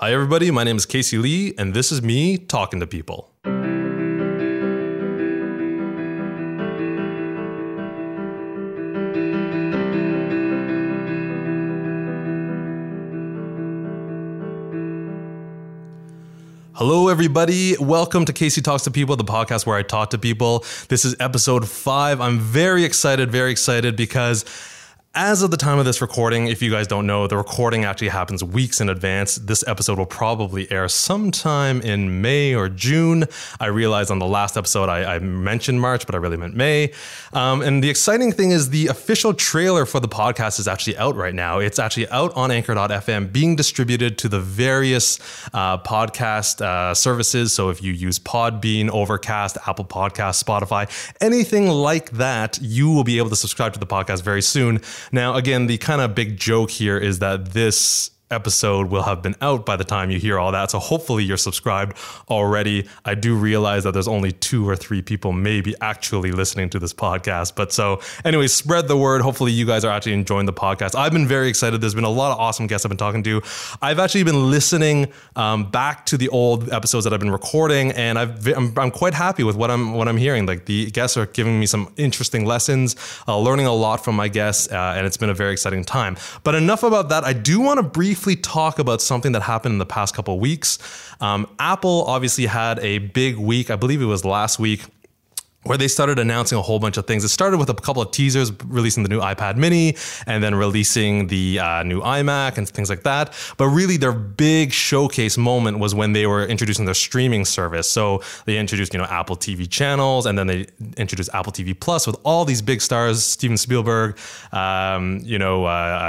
Hi, everybody. My name is Casey Lee, and this is me talking to people. Hello, everybody. Welcome to Casey Talks to People, the podcast where I talk to people. This is episode five. I'm very excited, very excited because as of the time of this recording, if you guys don't know, the recording actually happens weeks in advance. This episode will probably air sometime in May or June. I realized on the last episode I, I mentioned March, but I really meant May. Um, and the exciting thing is the official trailer for the podcast is actually out right now. It's actually out on Anchor.fm, being distributed to the various uh, podcast uh, services. So if you use Podbean, Overcast, Apple Podcast, Spotify, anything like that, you will be able to subscribe to the podcast very soon. Now, again, the kind of big joke here is that this episode will have been out by the time you hear all that. So hopefully you're subscribed already. I do realize that there's only two or three people maybe actually listening to this podcast. But so, anyway, spread the word. Hopefully you guys are actually enjoying the podcast. I've been very excited. There's been a lot of awesome guests I've been talking to. I've actually been listening um, back to the old episodes that I've been recording, and I've, I'm, I'm quite happy with what I'm what I'm hearing. Like the guests are giving me some interesting lessons, uh, learning a lot from my guests, uh, and it's been a very exciting time. But enough about that. I do want to briefly briefly talk about something that happened in the past couple weeks. Um, Apple obviously had a big week. I believe it was last week where they started announcing a whole bunch of things. It started with a couple of teasers, releasing the new iPad mini and then releasing the uh, new iMac and things like that. But really, their big showcase moment was when they were introducing their streaming service. So they introduced, you know, Apple TV channels, and then they introduced Apple TV Plus with all these big stars: Steven Spielberg, um, you know,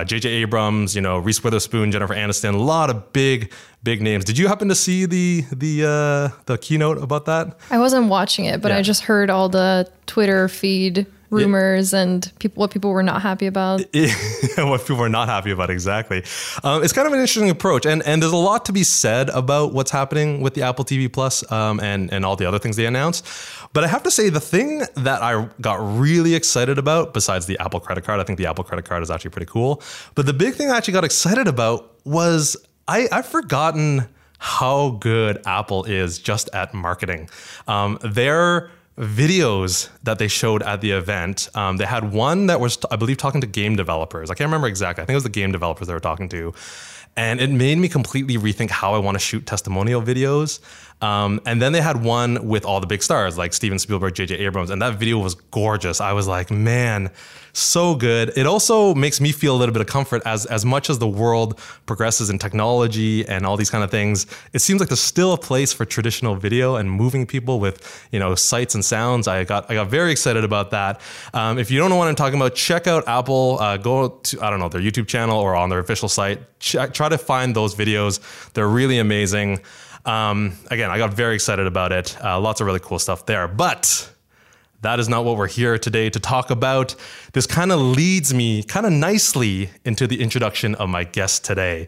J.J. Uh, Abrams, you know, Reese Witherspoon, Jennifer Aniston. A lot of big big names. Did you happen to see the the uh, the keynote about that? I wasn't watching it, but yeah. I just heard all the Twitter feed rumors yeah. and people what people were not happy about. what people were not happy about exactly. Um, it's kind of an interesting approach, and and there's a lot to be said about what's happening with the Apple TV Plus um, and and all the other things they announced. But I have to say, the thing that I got really excited about, besides the Apple credit card, I think the Apple credit card is actually pretty cool. But the big thing I actually got excited about was I, I've forgotten how good Apple is just at marketing. Um, their videos that they showed at the event, um, they had one that was, I believe, talking to game developers. I can't remember exactly. I think it was the game developers they were talking to. And it made me completely rethink how I want to shoot testimonial videos. Um, and then they had one with all the big stars like Steven Spielberg, J.J. Abrams, and that video was gorgeous. I was like, man, so good. It also makes me feel a little bit of comfort as as much as the world progresses in technology and all these kind of things. It seems like there's still a place for traditional video and moving people with you know sights and sounds. I got I got very excited about that. Um, if you don't know what I'm talking about, check out Apple. Uh, go to I don't know their YouTube channel or on their official site. Try to find those videos. They're really amazing. Um, again, I got very excited about it. Uh, lots of really cool stuff there. But that is not what we're here today to talk about. This kind of leads me kind of nicely into the introduction of my guest today.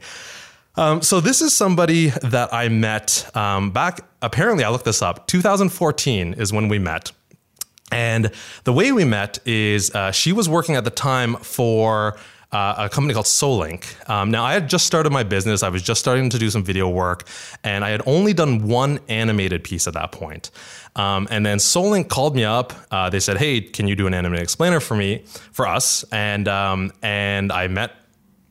Um, so, this is somebody that I met um, back, apparently, I looked this up. 2014 is when we met. And the way we met is uh, she was working at the time for uh, a company called Solink. Um, now, I had just started my business. I was just starting to do some video work, and I had only done one animated piece at that point. Um, and then Solink called me up. Uh, they said, "Hey, can you do an animated explainer for me, for us?" And um, and I met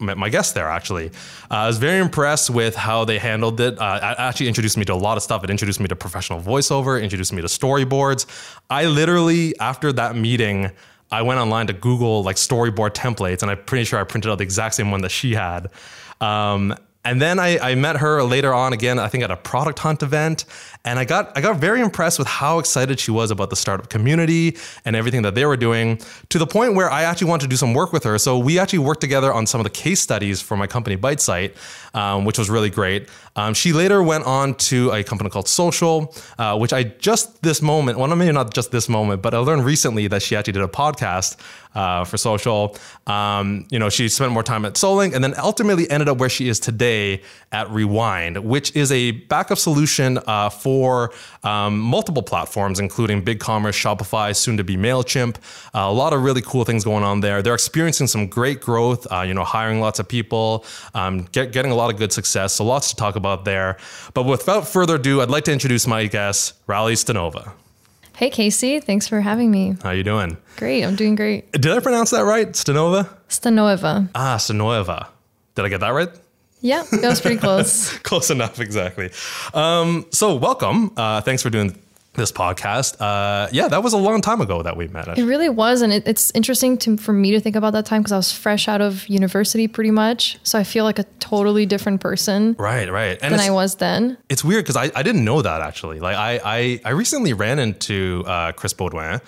met my guest there actually. Uh, I was very impressed with how they handled it. Uh, it actually introduced me to a lot of stuff. It introduced me to professional voiceover, introduced me to storyboards. I literally, after that meeting, I went online to Google like storyboard templates, and I'm pretty sure I printed out the exact same one that she had. Um, and then I, I, met her later on again, I think at a product hunt event. And I got I got very impressed with how excited she was about the startup community and everything that they were doing, to the point where I actually wanted to do some work with her. So we actually worked together on some of the case studies for my company ByteSight, um, which was really great. Um, she later went on to a company called Social, uh, which I just this moment, well, maybe not just this moment, but I learned recently that she actually did a podcast uh, for Social. Um, you know, she spent more time at Solink and then ultimately ended up where she is today today at Rewind, which is a backup solution uh, for um, multiple platforms, including BigCommerce, Shopify, soon to be Mailchimp. Uh, a lot of really cool things going on there. They're experiencing some great growth. Uh, you know, hiring lots of people, um, get, getting a lot of good success. So lots to talk about there. But without further ado, I'd like to introduce my guest, Riley Stanova. Hey Casey, thanks for having me. How you doing? Great, I'm doing great. Did I pronounce that right? Stanova? Stanova. Ah, Stanova. Did I get that right? Yeah, that was pretty close. Close enough, exactly. Um, so, welcome. Uh, thanks for doing this podcast. Uh, yeah, that was a long time ago that we met. It really was, and it, it's interesting to, for me to think about that time because I was fresh out of university, pretty much. So I feel like a totally different person, right, right, and than I was then. It's weird because I, I didn't know that actually. Like I I, I recently ran into uh, Chris Baudouin.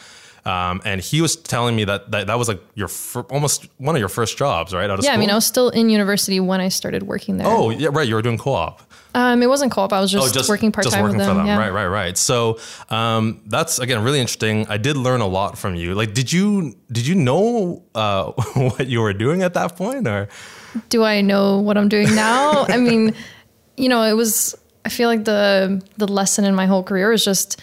Um, and he was telling me that that, that was like your fir- almost one of your first jobs, right? yeah, school? I mean, I was still in university when I started working there. Oh, yeah, right. You were doing co-op. Um, it wasn't co-op. I was just, oh, just working part time with them. them. Yeah. Right, right, right. So um, that's again really interesting. I did learn a lot from you. Like, did you did you know uh, what you were doing at that point, or do I know what I'm doing now? I mean, you know, it was. I feel like the the lesson in my whole career is just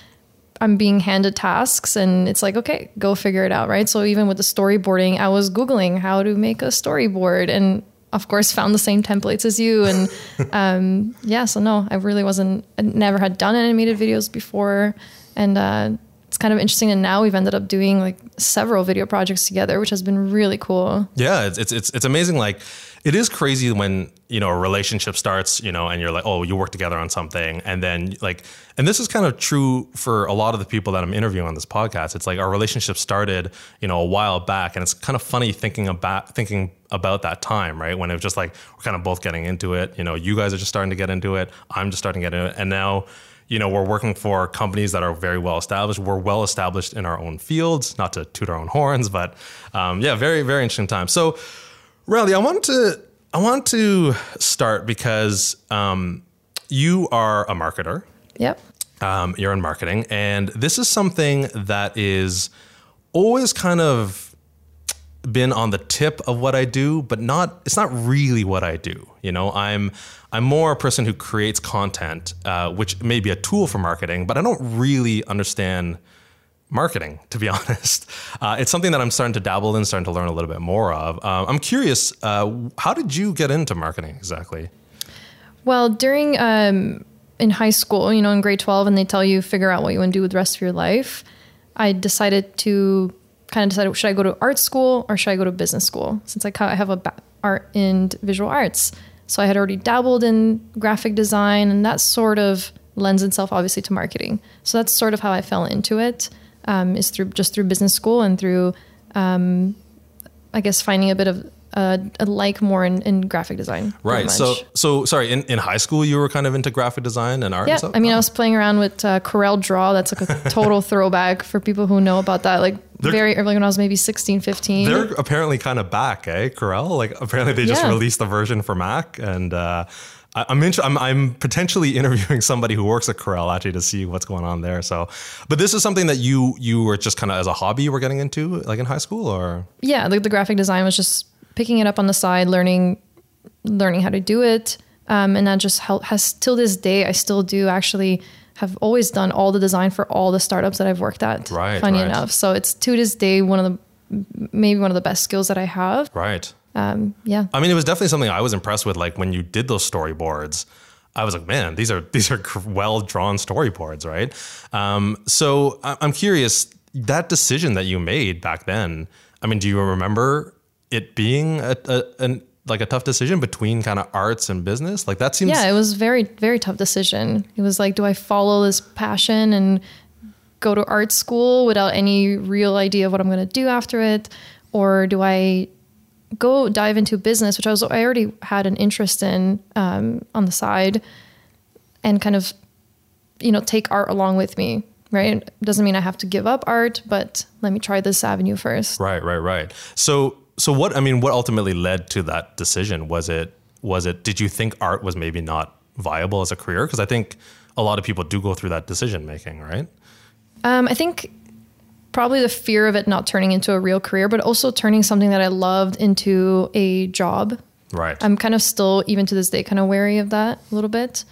I'm being handed tasks and it's like, okay, go figure it out, right? So even with the storyboarding, I was Googling how to make a storyboard and of course found the same templates as you. And um, yeah, so no, I really wasn't, I never had done animated videos before. And uh, it's kind of interesting. And now we've ended up doing like several video projects together, which has been really cool. Yeah, it's, it's, it's amazing. Like, it is crazy when you know a relationship starts you know and you're like oh you work together on something. And then like and this is kind of true for a lot of the people that i'm interviewing on this podcast. It's like our relationship started you know a while back and it's kind of funny thinking about thinking about that time right? When it was just like we're kind of both getting into it. You know you guys are just starting to get into it. I'm just starting to get into it. And now you know we're working for companies that are very well established. We're well established in our own fields not to toot our own horns but um, yeah very very interesting time. So Riley, I want to I want to start because um, you are a marketer. Yep. Um, you're in marketing, and this is something that is always kind of been on the tip of what I do, but not. It's not really what I do. You know, I'm I'm more a person who creates content, uh, which may be a tool for marketing, but I don't really understand marketing, to be honest. Uh, it's something that I'm starting to dabble in, starting to learn a little bit more of. Uh, I'm curious, uh, how did you get into marketing exactly? Well, during um, in high school, you know, in grade 12, and they tell you figure out what you want to do with the rest of your life. I decided to kind of decide should I go to art school or should I go to business school? Since I have a art and visual arts, so I had already dabbled in graphic design, and that sort of lends itself obviously to marketing. So that's sort of how I fell into it um, is through just through business school and through, um, I guess, finding a bit of uh, a like more in, in graphic design. Right. So, so sorry. In, in high school, you were kind of into graphic design and art. Yeah. And I mean, oh. I was playing around with uh, Corel Draw. That's like a total throwback for people who know about that. Like they're, very early when I was maybe 16, 15. They're apparently kind of back, eh? Corel. Like apparently they just yeah. released the version for Mac and. Uh, I'm, inter- I'm, I'm potentially interviewing somebody who works at Corel actually to see what's going on there. So, but this is something that you you were just kind of as a hobby you were getting into like in high school or yeah, the, the graphic design was just picking it up on the side, learning learning how to do it, um, and that just help, has till this day I still do actually have always done all the design for all the startups that I've worked at. Right. Funny right. enough, so it's to this day one of the maybe one of the best skills that I have. Right um, yeah. I mean, it was definitely something I was impressed with. Like when you did those storyboards, I was like, man, these are these are well drawn storyboards, right? Um, so I'm curious that decision that you made back then. I mean, do you remember it being a, a an, like a tough decision between kind of arts and business? Like that seems. Yeah, it was very very tough decision. It was like, do I follow this passion and go to art school without any real idea of what I'm going to do after it, or do I go dive into business, which I was I already had an interest in um, on the side, and kind of, you know, take art along with me. Right, it doesn't mean I have to give up art, but let me try this avenue first. Right, right, right. So, so what? I mean, what ultimately led to that decision? Was it was it? Did you think art was maybe not viable as a career? Because I think a lot of people do go through that decision making, right? Um, I think probably the fear of it not turning into a real career, but also turning something that I loved into a job Right. I'm kind of still, even to this day, kind of wary of that a little bit.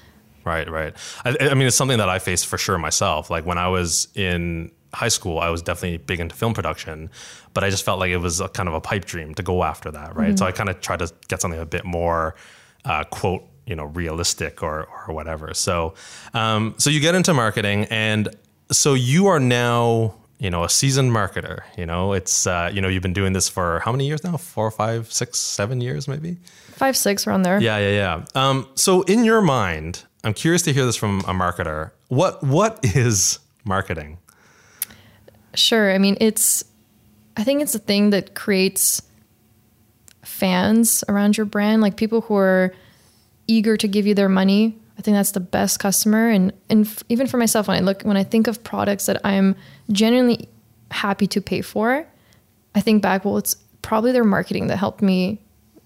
Right, right. I, I mean, it's something that I faced for sure myself. Like when I was in high school, I was definitely big into film production, but I just felt like it was a kind of a pipe dream to go after that, right? Mm-hmm. So I kind of tried to get something a bit more, uh, quote, you know, realistic or or whatever. So, um, so you get into marketing, and so you are now, you know, a seasoned marketer. You know, it's uh, you know, you've been doing this for how many years now? Four, five, six, seven years, maybe. Five, six around there. Yeah, yeah, yeah. Um, so in your mind, I'm curious to hear this from a marketer. What what is marketing? Sure. I mean, it's, I think it's a thing that creates fans around your brand, like people who are eager to give you their money. I think that's the best customer. And, and f- even for myself, when I look, when I think of products that I'm genuinely happy to pay for, I think back, well, it's probably their marketing that helped me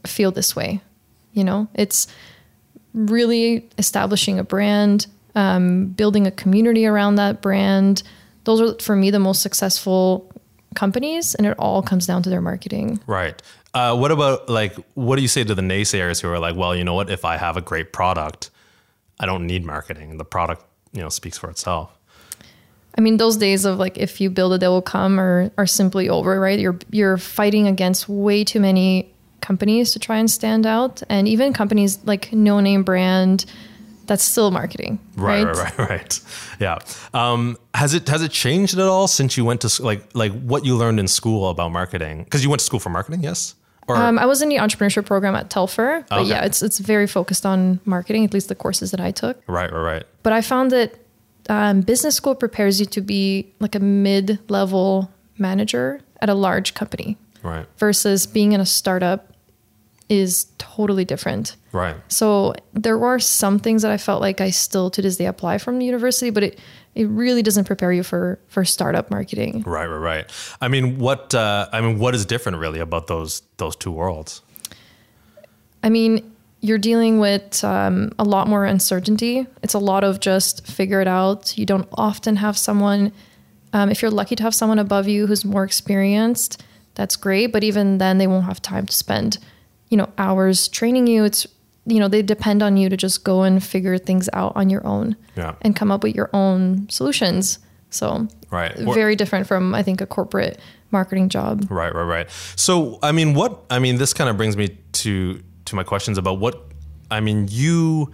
feel this way. You know, it's really establishing a brand, um, building a community around that brand. Those are for me the most successful companies, and it all comes down to their marketing. Right. Uh, what about like what do you say to the naysayers who are like, well, you know what? If I have a great product, I don't need marketing. The product, you know, speaks for itself. I mean, those days of like if you build it, they will come are are simply over, right? You're you're fighting against way too many companies to try and stand out, and even companies like no name brand. That's still marketing, Right, right? right, right, right. Yeah. Um, has it has it changed at all since you went to like like what you learned in school about marketing? Because you went to school for marketing, yes? Um, I was in the entrepreneurship program at Telfer, but Okay. yeah, it's it's very focused on marketing. At least the courses that I took. right, right, right. But I found that um, business school prepares you to be like a mid-level manager at a large company Right, versus being in a startup is totally different. right. So there were some things that I felt like I still to this day apply from the university, but it it really doesn't prepare you for for startup marketing. Right, right, right. I mean, what uh, I mean, what is different really about those those two worlds? I mean, you're dealing with um, a lot more uncertainty. It's a lot of just figure it out. You don't often have someone, um, if you're lucky to have someone above you who's more experienced, that's great. But even then, they won't have time to spend, you know, hours training you. It's, you know, they depend on you to just go and figure things out on your own Yeah. and come up with your own solutions. So, Right. What- very different from, I think, a corporate marketing job. Right, right, right. So, I mean, what I mean, this kind of brings me to to my questions about what I mean. You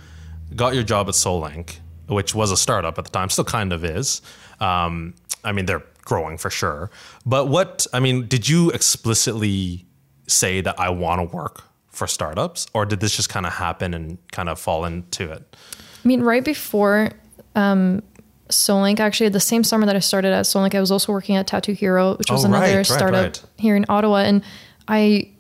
got your job at Solink, which was a startup at the time, still kind of is. Um, I mean, they're growing for sure. But what I mean, did you explicitly say that I want to work for startups, or did this just kind of happen and kind of fall into it? I mean, right before um, Solink, actually, the same summer that I started at Solink, I was also working at Tattoo Hero, which was Oh, another right, startup right. here in Ottawa. And I,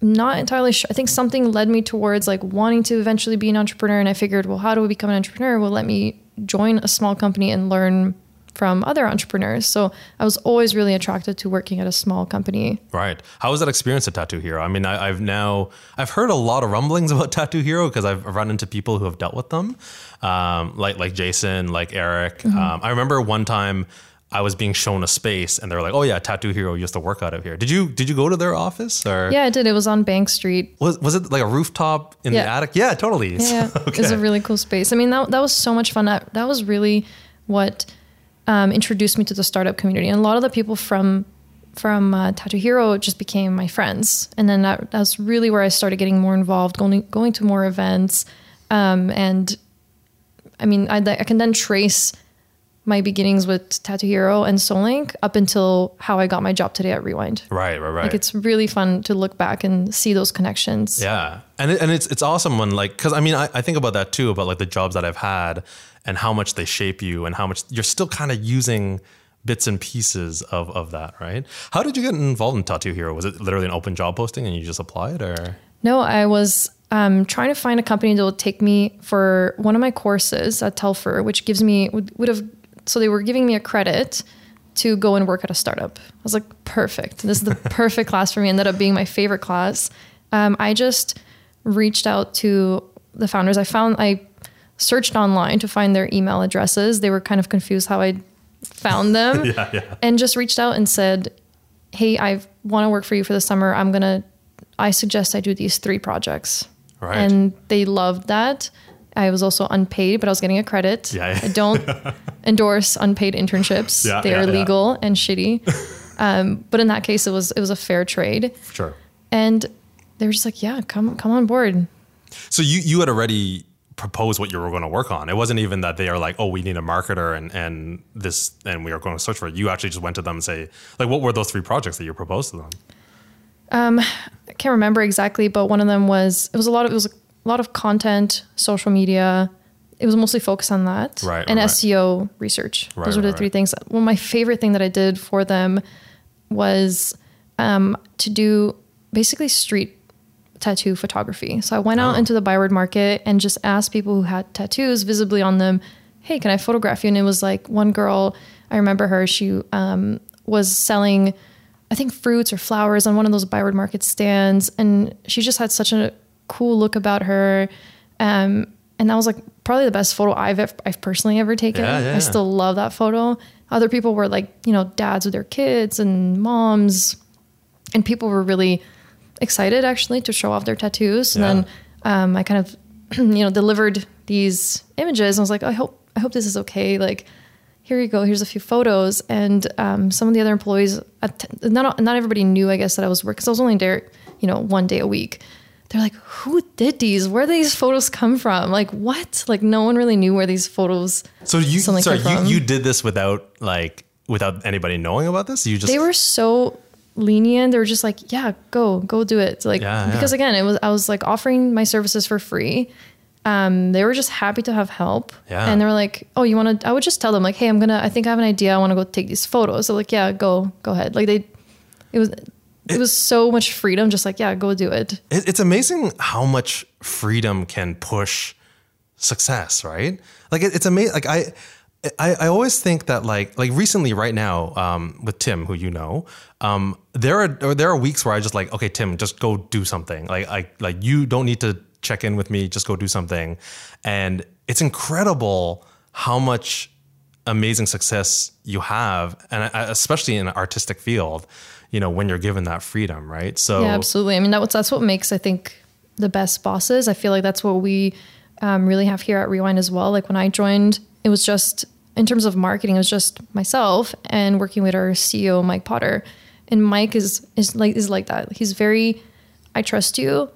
not entirely sure. I think something led me towards like wanting to eventually be an entrepreneur. And I figured, well, how do I become an entrepreneur? Well, let me join a small company and learn from other entrepreneurs. So I was always really attracted to working at a small company. Right. How was that experience at Tattoo Hero? I mean, I, I've now I've heard a lot of rumblings about Tattoo Hero because I've run into people who have dealt with them, um, like like Jason, like Eric. Um, I remember one time I was being shown a space, and they were like, "Oh yeah, Tattoo Hero used to work out of here." Did you did you go to their office or Yeah, I did. It was on Bank Street. was was it like a rooftop in the attic? Yeah, totally. Yeah, okay. it was a really cool space. I mean, that, that was so much fun. That, that was really what um, introduced me to the startup community. And a lot of the people from from uh, Tattoo Hero just became my friends. And then that, that's really where I started getting more involved, going going to more events. Um, and I mean, I, I can then trace my beginnings with Tattoo Hero and Solink up until how I got my job today at Rewind. right, right, right. Like it's really fun to look back and see those connections. Yeah, and it, and it's it's awesome when like because I mean I, I think about that too about like the jobs that I've had and how much they shape you and how much you're still kind of using bits and pieces of of that right. How did you get involved in Tattoo Hero? Was it literally an open job posting and you just applied or? No, I was um, trying to find a company that would take me for one of my courses at Telfer, which gives me would, would have. So they were giving me a credit to go and work at a startup. I was like, perfect. This is the perfect class for me. Ended up being my favorite class. Um, I just reached out to the founders. I found I searched online to find their email addresses. They were kind of confused how I found them Yeah, yeah. and just reached out and said, "Hey, I want to work for you for the summer. I'm gonna I suggest I do these three projects. Right. And they loved that. I was also unpaid, but I was getting a credit. Yeah, yeah. I don't endorse unpaid internships. Yeah, they yeah, are yeah. legal and shitty. um, but in that case, it was it was a fair trade, Sure. and they were just like, "Yeah, come come on board." So you you had already proposed what you were going to work on. It wasn't even that they are like, oh, we need a marketer and and this and we are going to search for it. You actually just went to them and say, like, what were those three projects that you proposed to them? I can't remember exactly, but one of them was it was a lot of it was a lot of content, social media. It was mostly focused on that Right, and right. SEO research. Right, Those were the right, three things. Well, my favorite thing that I did for them was um, to do basically street tattoo photography. So I went out Oh. into the Byward market and just asked people who had tattoos visibly on them, "Hey, can I photograph you?" And it was like one girl, I remember her. She um, was selling, I think, fruits or flowers on one of those Byward market stands, and she just had such a cool look about her. Um, and that was like probably the best photo I've ever, I've personally ever taken. Yeah, yeah, I still love that photo. Other people were like, you know, dads with their kids and moms, and people were really excited actually to show off their tattoos. And Yeah. then um, I kind of, you know, delivered these images. And I was like, I hope, I hope this is okay. Like, here you go. Here's a few photos. And um, some of the other employees, not not everybody knew, I guess, that I was working. Because I was only there, you know, one day a week. They're like, who did these? Where did these photos come from? Like, what? Like, no one really knew where these photos. So you sorry, you, you did this without like without anybody knowing about this? You just they were so lenient. They were just like, yeah, go, go do it. Like, Yeah, yeah. because again, it was, I was like offering my services for free. Um, they were just happy to have help. Yeah. And they were like, oh, you want to, I would just tell them like, Hey, I'm going to, I think I have an idea. I want to go take these photos. So like, yeah, go, go ahead. Like they, it was, it, was so much freedom. Just like, yeah, go do it. it, it's amazing how much freedom can push success, right? Like it, it's amazing. Like I, I, I always think that like like recently, right now, um, with Tim, who you know, um, there are there are weeks where I just like, okay, Tim, just go do something. Like I like you don't need to check in with me, just go do something, and it's incredible how much amazing success you have, and I- especially in an artistic field, you know, when you're given that freedom, right? So Yeah, absolutely. I mean, that, that's what makes, I think, the best bosses. I feel like that's what we um, really have here at Rewind as well. Like when I joined, it was just, in terms of marketing, it was just myself and working with our CEO, Mike Potter. And Mike is, is like, is like that. He's very, I trust you.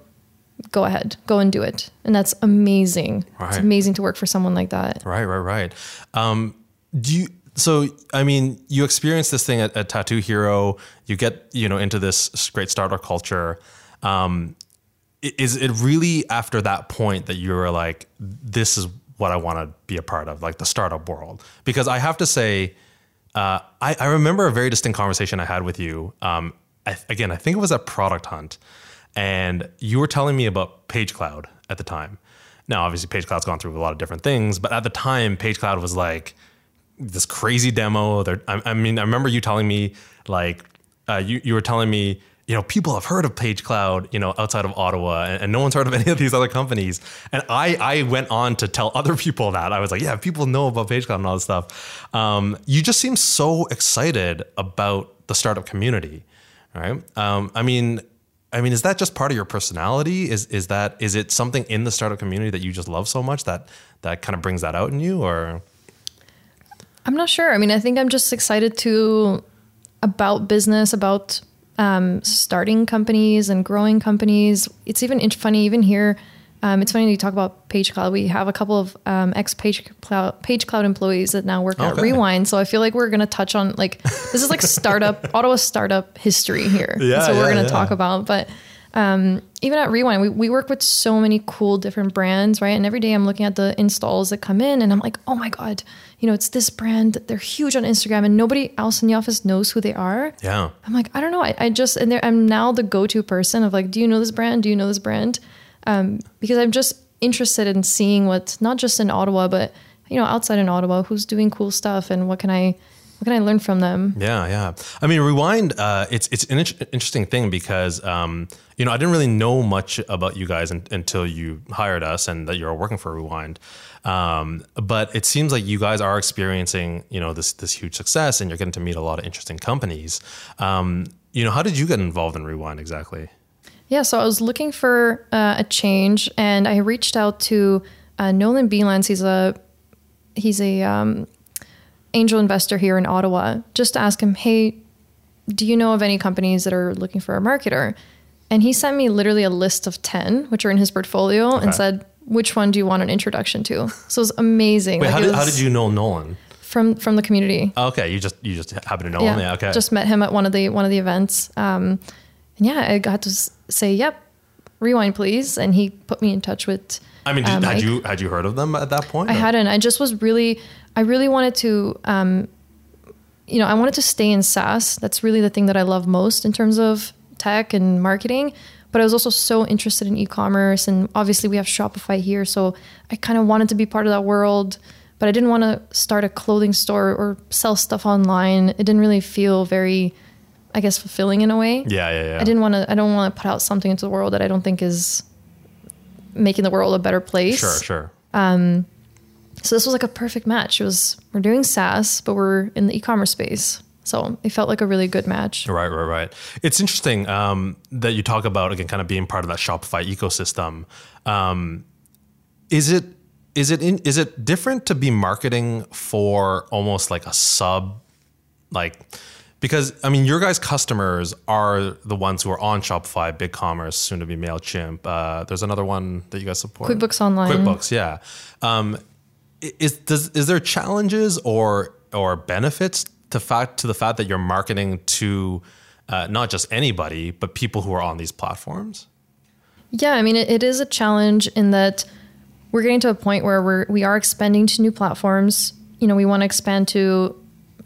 Go ahead, go and do it. And that's amazing. It's amazing to work for someone like that. Right, right, right. Um, do you? So, I mean, you experience this thing at, at Tattoo Hero. You get, you know, into this great startup culture. Um, is it really after that point that you were like, this is what I want to be a part of, like the startup world? Because I have to say, uh, I, I remember a very distinct conversation I had with you. Um, I, again, I think it was at Product Hunt, and you were telling me about Page Cloud at the time. Now, obviously, Page Cloud's gone through a lot of different things, but at the time, Page Cloud was like this crazy demo. I, I mean, I remember you telling me like uh, you you were telling me you know people have heard of Page Cloud you know outside of Ottawa and, and no one's heard of any of these other companies. And I I went on to tell other people that I was like yeah people know about Page Cloud and all this stuff. Um, you just seem so excited about the startup community, right? Um, I mean. I mean, is that just part of your personality? Is is that is it something in the startup community that you just love so much that that kind of brings that out in you, or I'm not sure. I mean, I think I'm just excited to about business, about um, starting companies and growing companies. It's even funny even here. Um, it's funny you talk about Page Cloud. We have a couple of um, ex Page Cloud Page Cloud employees that now work at Rewind. So I feel like we're going to touch on like this is like startup Ottawa startup history here. Yeah, That's what yeah, we're going to yeah. talk about. But um, even at Rewind, we, we work with so many cool different brands, right? And every day I'm looking at the installs that come in and I'm like, oh my God, you know, it's this brand. They're huge on Instagram and nobody else in the office knows who they are. yeah? I'm like, I don't know. I, I just, and there, I'm now the go to person of like, do you know this brand? Do you know this brand? Um, because I'm just interested in seeing what's not just in Ottawa, but, you know, outside in Ottawa, who's doing cool stuff and what can I, what can I learn from them? Yeah, yeah. I mean, Rewind. Uh, it's it's an int- interesting thing because um, you know I didn't really know much about you guys un- until you hired us and that you're working for Rewind. Um, but it seems like you guys are experiencing you know this this huge success and you're getting to meet a lot of interesting companies. Um, you know, how did you get involved in Rewind exactly? Yeah, so I was looking for uh, a change, and I reached out to uh, Nolan Beelands. He's a he's a um, angel investor here in Ottawa. Just to ask him, hey, do you know of any companies that are looking for a marketer? And he sent me literally a list of ten, which are in his portfolio, Okay. and said, which one do you want an introduction to? So it was amazing. Wait, Like, how did, how did you know Nolan? from from the community? Okay, you just you just happen to know him. Yeah, okay. Just met him at one of the one of the events. Um, and yeah, I got to say, "Yep, rewind, please." And he put me in touch with. I mean, did, uh, had Mike. you had you heard of them at that point? I or- hadn't. I just was really. I really wanted to. Um, you know, I wanted to stay in SaaS. That's really the thing that I love most in terms of tech and marketing. But I was also so interested in e-commerce, and obviously we have Shopify here, so I kind of wanted to be part of that world. But I didn't want to start a clothing store or sell stuff online. It didn't really feel very, I guess, fulfilling in a way. Yeah, yeah, yeah. I didn't want to. I don't want to put out something into the world that I don't think is making the world a better place. Sure, sure. Um So this was like a perfect match. It was we're doing SaaS, but we're in the e-commerce space. So it felt like a really good match. Right, right, right. It's interesting um, that you talk about again, kind of being part of that Shopify ecosystem. Um, is it is it in, is it different to be marketing for almost like a sub, like because I mean your guys' customers are the ones who are on Shopify, BigCommerce, soon to be Mailchimp. Uh, there's another one that you guys support. QuickBooks Online. QuickBooks, yeah. Um, is does is there challenges or or benefits to fact to the fact that you're marketing to uh, not just anybody but people who are on these platforms? Yeah, I mean it, it is a challenge in that we're getting to a point where we're we are expanding to new platforms. You know, we want to expand to,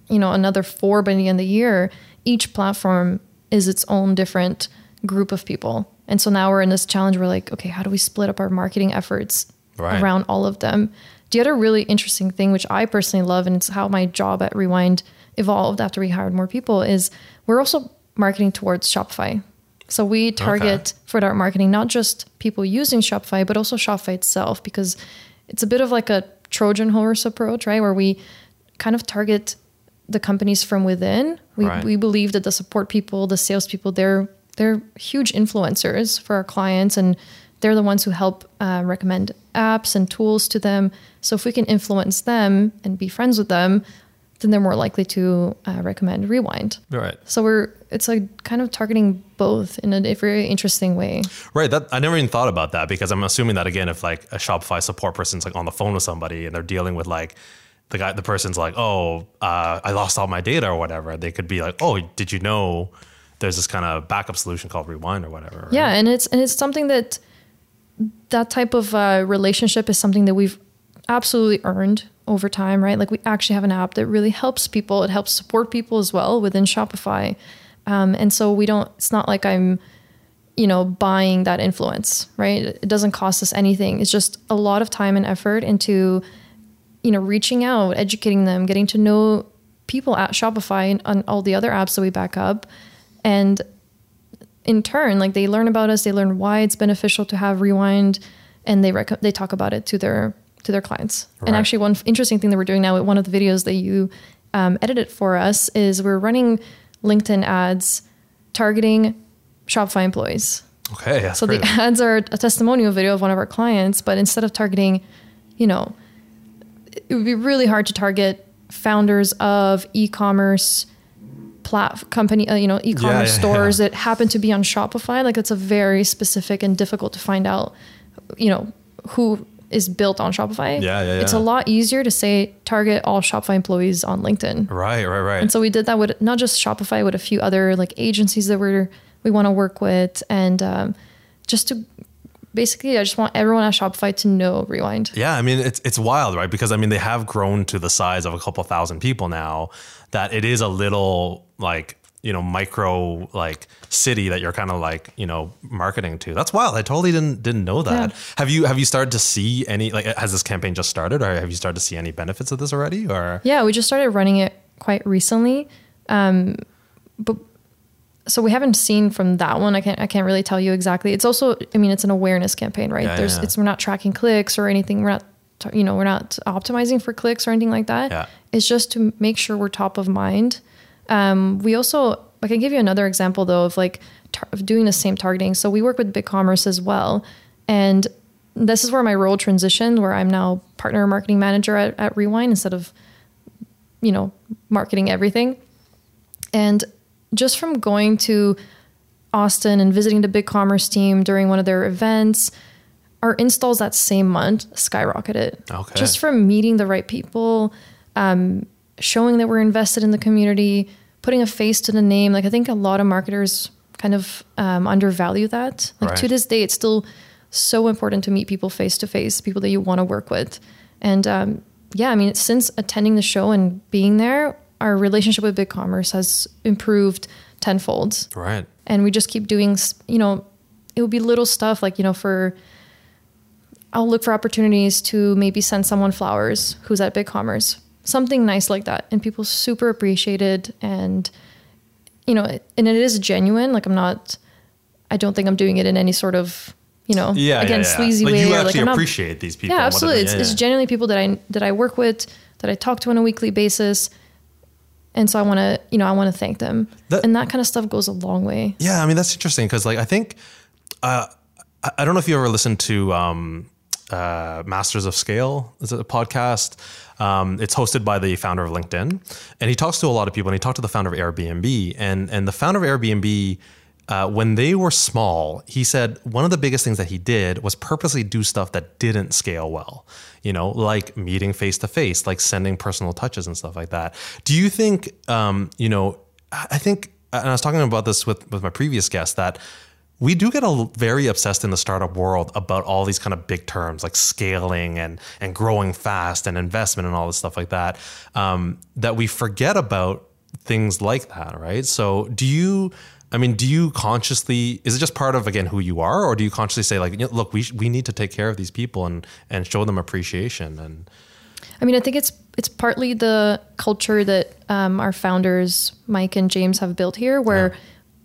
you know, another four by the end of the year. Each platform is its own different group of people. And so now we're in this challenge where like, okay, how do we split up our marketing efforts Right. around all of them? The other really interesting thing, which I personally love, and it's how my job at Rewind evolved after we hired more people, is we're also marketing towards Shopify. So we target for our marketing not just people using Shopify, but also Shopify itself, because it's a bit of like a Trojan horse approach, right? Where we kind of target the companies from within. We, Right. we believe that the support people, the salespeople, they're they're huge influencers for our clients, and they're the ones who help uh, recommend apps and tools to them. So if we can influence them and be friends with them, then they're more likely to uh, recommend Rewind. Right. So we're it's like kind of targeting both in a very interesting way. Right. That I never even thought about that because I'm assuming that again, if like a Shopify support person's like on the phone with somebody and they're dealing with like the guy, the person's like, oh, uh, I lost all my data or whatever. They could be like, oh, did you know there's this kind of backup solution called Rewind or whatever? right? Yeah, and it's and it's something that that type of uh, relationship is something that we've absolutely earned over time, right? Like we actually have an app that really helps people. It helps support people as well within Shopify, um, and so we don't. It's not like I'm, you know, buying that influence, right? It doesn't cost us anything. It's just a lot of time and effort into, you know, reaching out, educating them, getting to know people at Shopify and on all the other apps that we back up, and in turn, like they learn about us, they learn why it's beneficial to have rewind, and they rec- they talk about it to their to their clients. And actually, one interesting thing that we're doing now, with one of the videos that you um, edited for us, is we're running LinkedIn ads targeting Shopify employees. Okay. So great. the ads are a testimonial video of one of our clients, but instead of targeting, you know, it would be really hard to target founders of e-commerce plat company, uh, you know, e-commerce yeah, stores that happen to be on Shopify. Like it's a very specific and difficult to find out, you know, who is built on Shopify. Yeah, yeah, yeah. It's a lot easier to say target all Shopify employees on LinkedIn. right, right, right. And so we did that with not just Shopify, with a few other like agencies that we're we want to work with, and um, just to basically, I just want everyone at Shopify to know Rewind. Yeah, I mean it's it's wild, right? Because I mean they have grown to the size of a couple thousand people now. That it is a little like you know micro like city that you're kind of like you know marketing to. That's wild. I totally didn't didn't know that. Yeah. Have you have you started to see any like has this campaign just started or have you started to see any benefits of this already or Yeah, we just started running it quite recently, um, but so we haven't seen from that one. I can't I can't really tell you exactly. It's also, I mean, it's an awareness campaign, right? Yeah, There's yeah. it's we're not tracking clicks or anything. We're not you know we're not optimizing for clicks or anything like that. Yeah. It's just to make sure we're top of mind. Um, we also I can give you another example though of like tar- of doing the same targeting. So we work with BigCommerce as well, and this is where my role transitioned, where I'm now partner marketing manager at, at Rewind instead of, you know, marketing everything. And just from going to Austin and visiting the BigCommerce team during one of their events, our installs that same month skyrocketed. Okay. Just from meeting the right people, um, showing that we're invested in the community, putting a face to the name. Like I think a lot of marketers kind of um, undervalue that. Like to this day, it's still so important to meet people face to face, people that you want to work with. And um, yeah, I mean, since attending the show and being there, our relationship with BigCommerce has improved tenfold Right. and we just keep doing you know it would be little stuff like you know for i'll look for opportunities to maybe send someone flowers who's at BigCommerce, something nice like that and people super appreciate it and you know and it is genuine like i'm not i don't think i'm doing it in any sort of you know Yeah. again yeah, yeah. sleazy like way You or actually like i'm not appreciate these people. yeah and what they're absolutely it's, it's genuinely people that i that i work with that i talk to on a weekly basis and so i want to you know i want to thank them That- and that kind of stuff goes a long way Yeah, I mean that's interesting because like I think uh, I- I don't know if you ever listened to um, uh, Masters of Scale. Is it a podcast? Um, it's hosted by the founder of LinkedIn, and he talks to a lot of people. And he talked to the founder of Airbnb, and and the founder of Airbnb. Uh, when they were small, he said one of the biggest things that he did was purposely do stuff that didn't scale well. You know, like meeting face to face, like sending personal touches and stuff like that. Do you think, um, you know, I think, and I was talking about this with with my previous guest that we do get a very obsessed in the startup world about all these kind of big terms like scaling and and growing fast and investment and all this stuff like that um, that we forget about things like that right? So do you i mean do you consciously is it just part of again who you are? Or do you consciously say like look we, sh- we need to take care of these people and and show them appreciation and I mean, I think it's it's partly the culture that um, our founders, Mike and James, have built here, where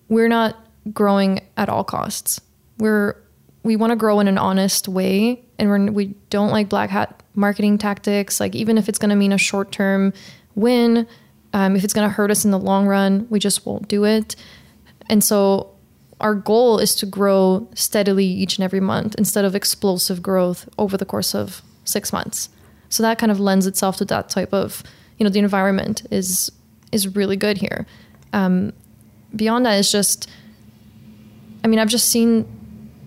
we're not growing at all costs. We're we want to grow in an honest way, and we're, we don't like black hat marketing tactics. Like even if it's going to mean a short term win, um, if it's going to hurt us in the long run, we just won't do it. And so our goal is to grow steadily each and every month instead of explosive growth over the course of six months. So that kind of lends itself to that type of, you know, the environment is is really good here. Um, beyond that, it's just, I mean, I've just seen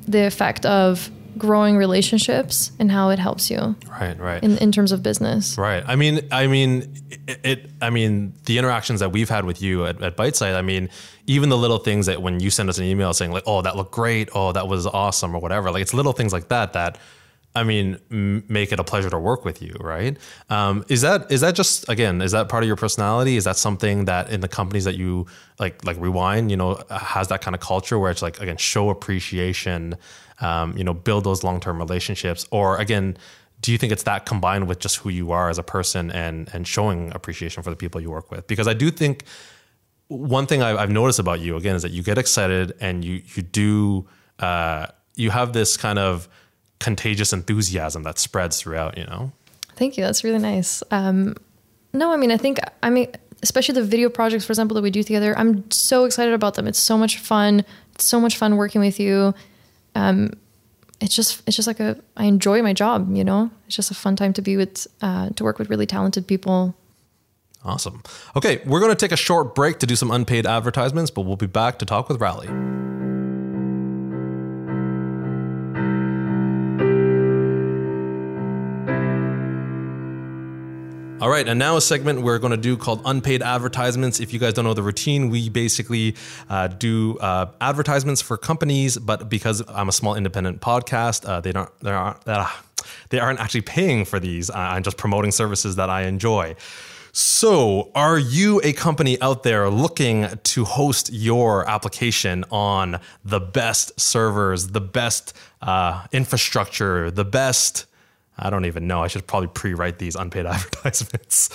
the effect of growing relationships and how it helps you right right in, in terms of business. Right. I mean, I mean, it, it. I mean, the interactions that we've had with you at, at Biteside. I mean, even the little things that when you send us an email saying like, "Oh, that looked great," "Oh, that was awesome," or whatever. Like, it's little things like that that, I mean, m- make it a pleasure to work with you. Right. Um, is that is that just again? Is that part of your personality? Is that something that in the companies that you like, like Rewind, you know, has that kind of culture where it's like again, show appreciation. Um, you know, build those long term relationships, or again do you think it's that combined with just who you are as a person and and showing appreciation for the people you work with because i do think one thing I've, noticed about you again is that you get excited and you you do uh, you have this kind of contagious enthusiasm that spreads throughout you know Thank you. That's really nice. Um, no, I mean, I think, I mean, especially the video projects, for example, that we do together, I'm so excited about them. It's so much fun. It's so much fun working with you. Um, it's just, it's just like a, I enjoy my job, you know, it's just a fun time to be with, uh, to work with really talented people. awesome okay we're going to take a short break to do some unpaid advertisements but we'll be back to talk with Riley All right, and now a segment we're going to do called unpaid advertisements. If you guys don't know the routine, we basically uh, do uh, advertisements for companies, but because I'm a small independent podcast, uh, they don't they aren't uh, they aren't actually paying for these. I'm just promoting services that I enjoy. So, are you a company out there looking to host your application on the best servers, the best uh, infrastructure, the best I don't even know. I should probably pre-write these unpaid advertisements.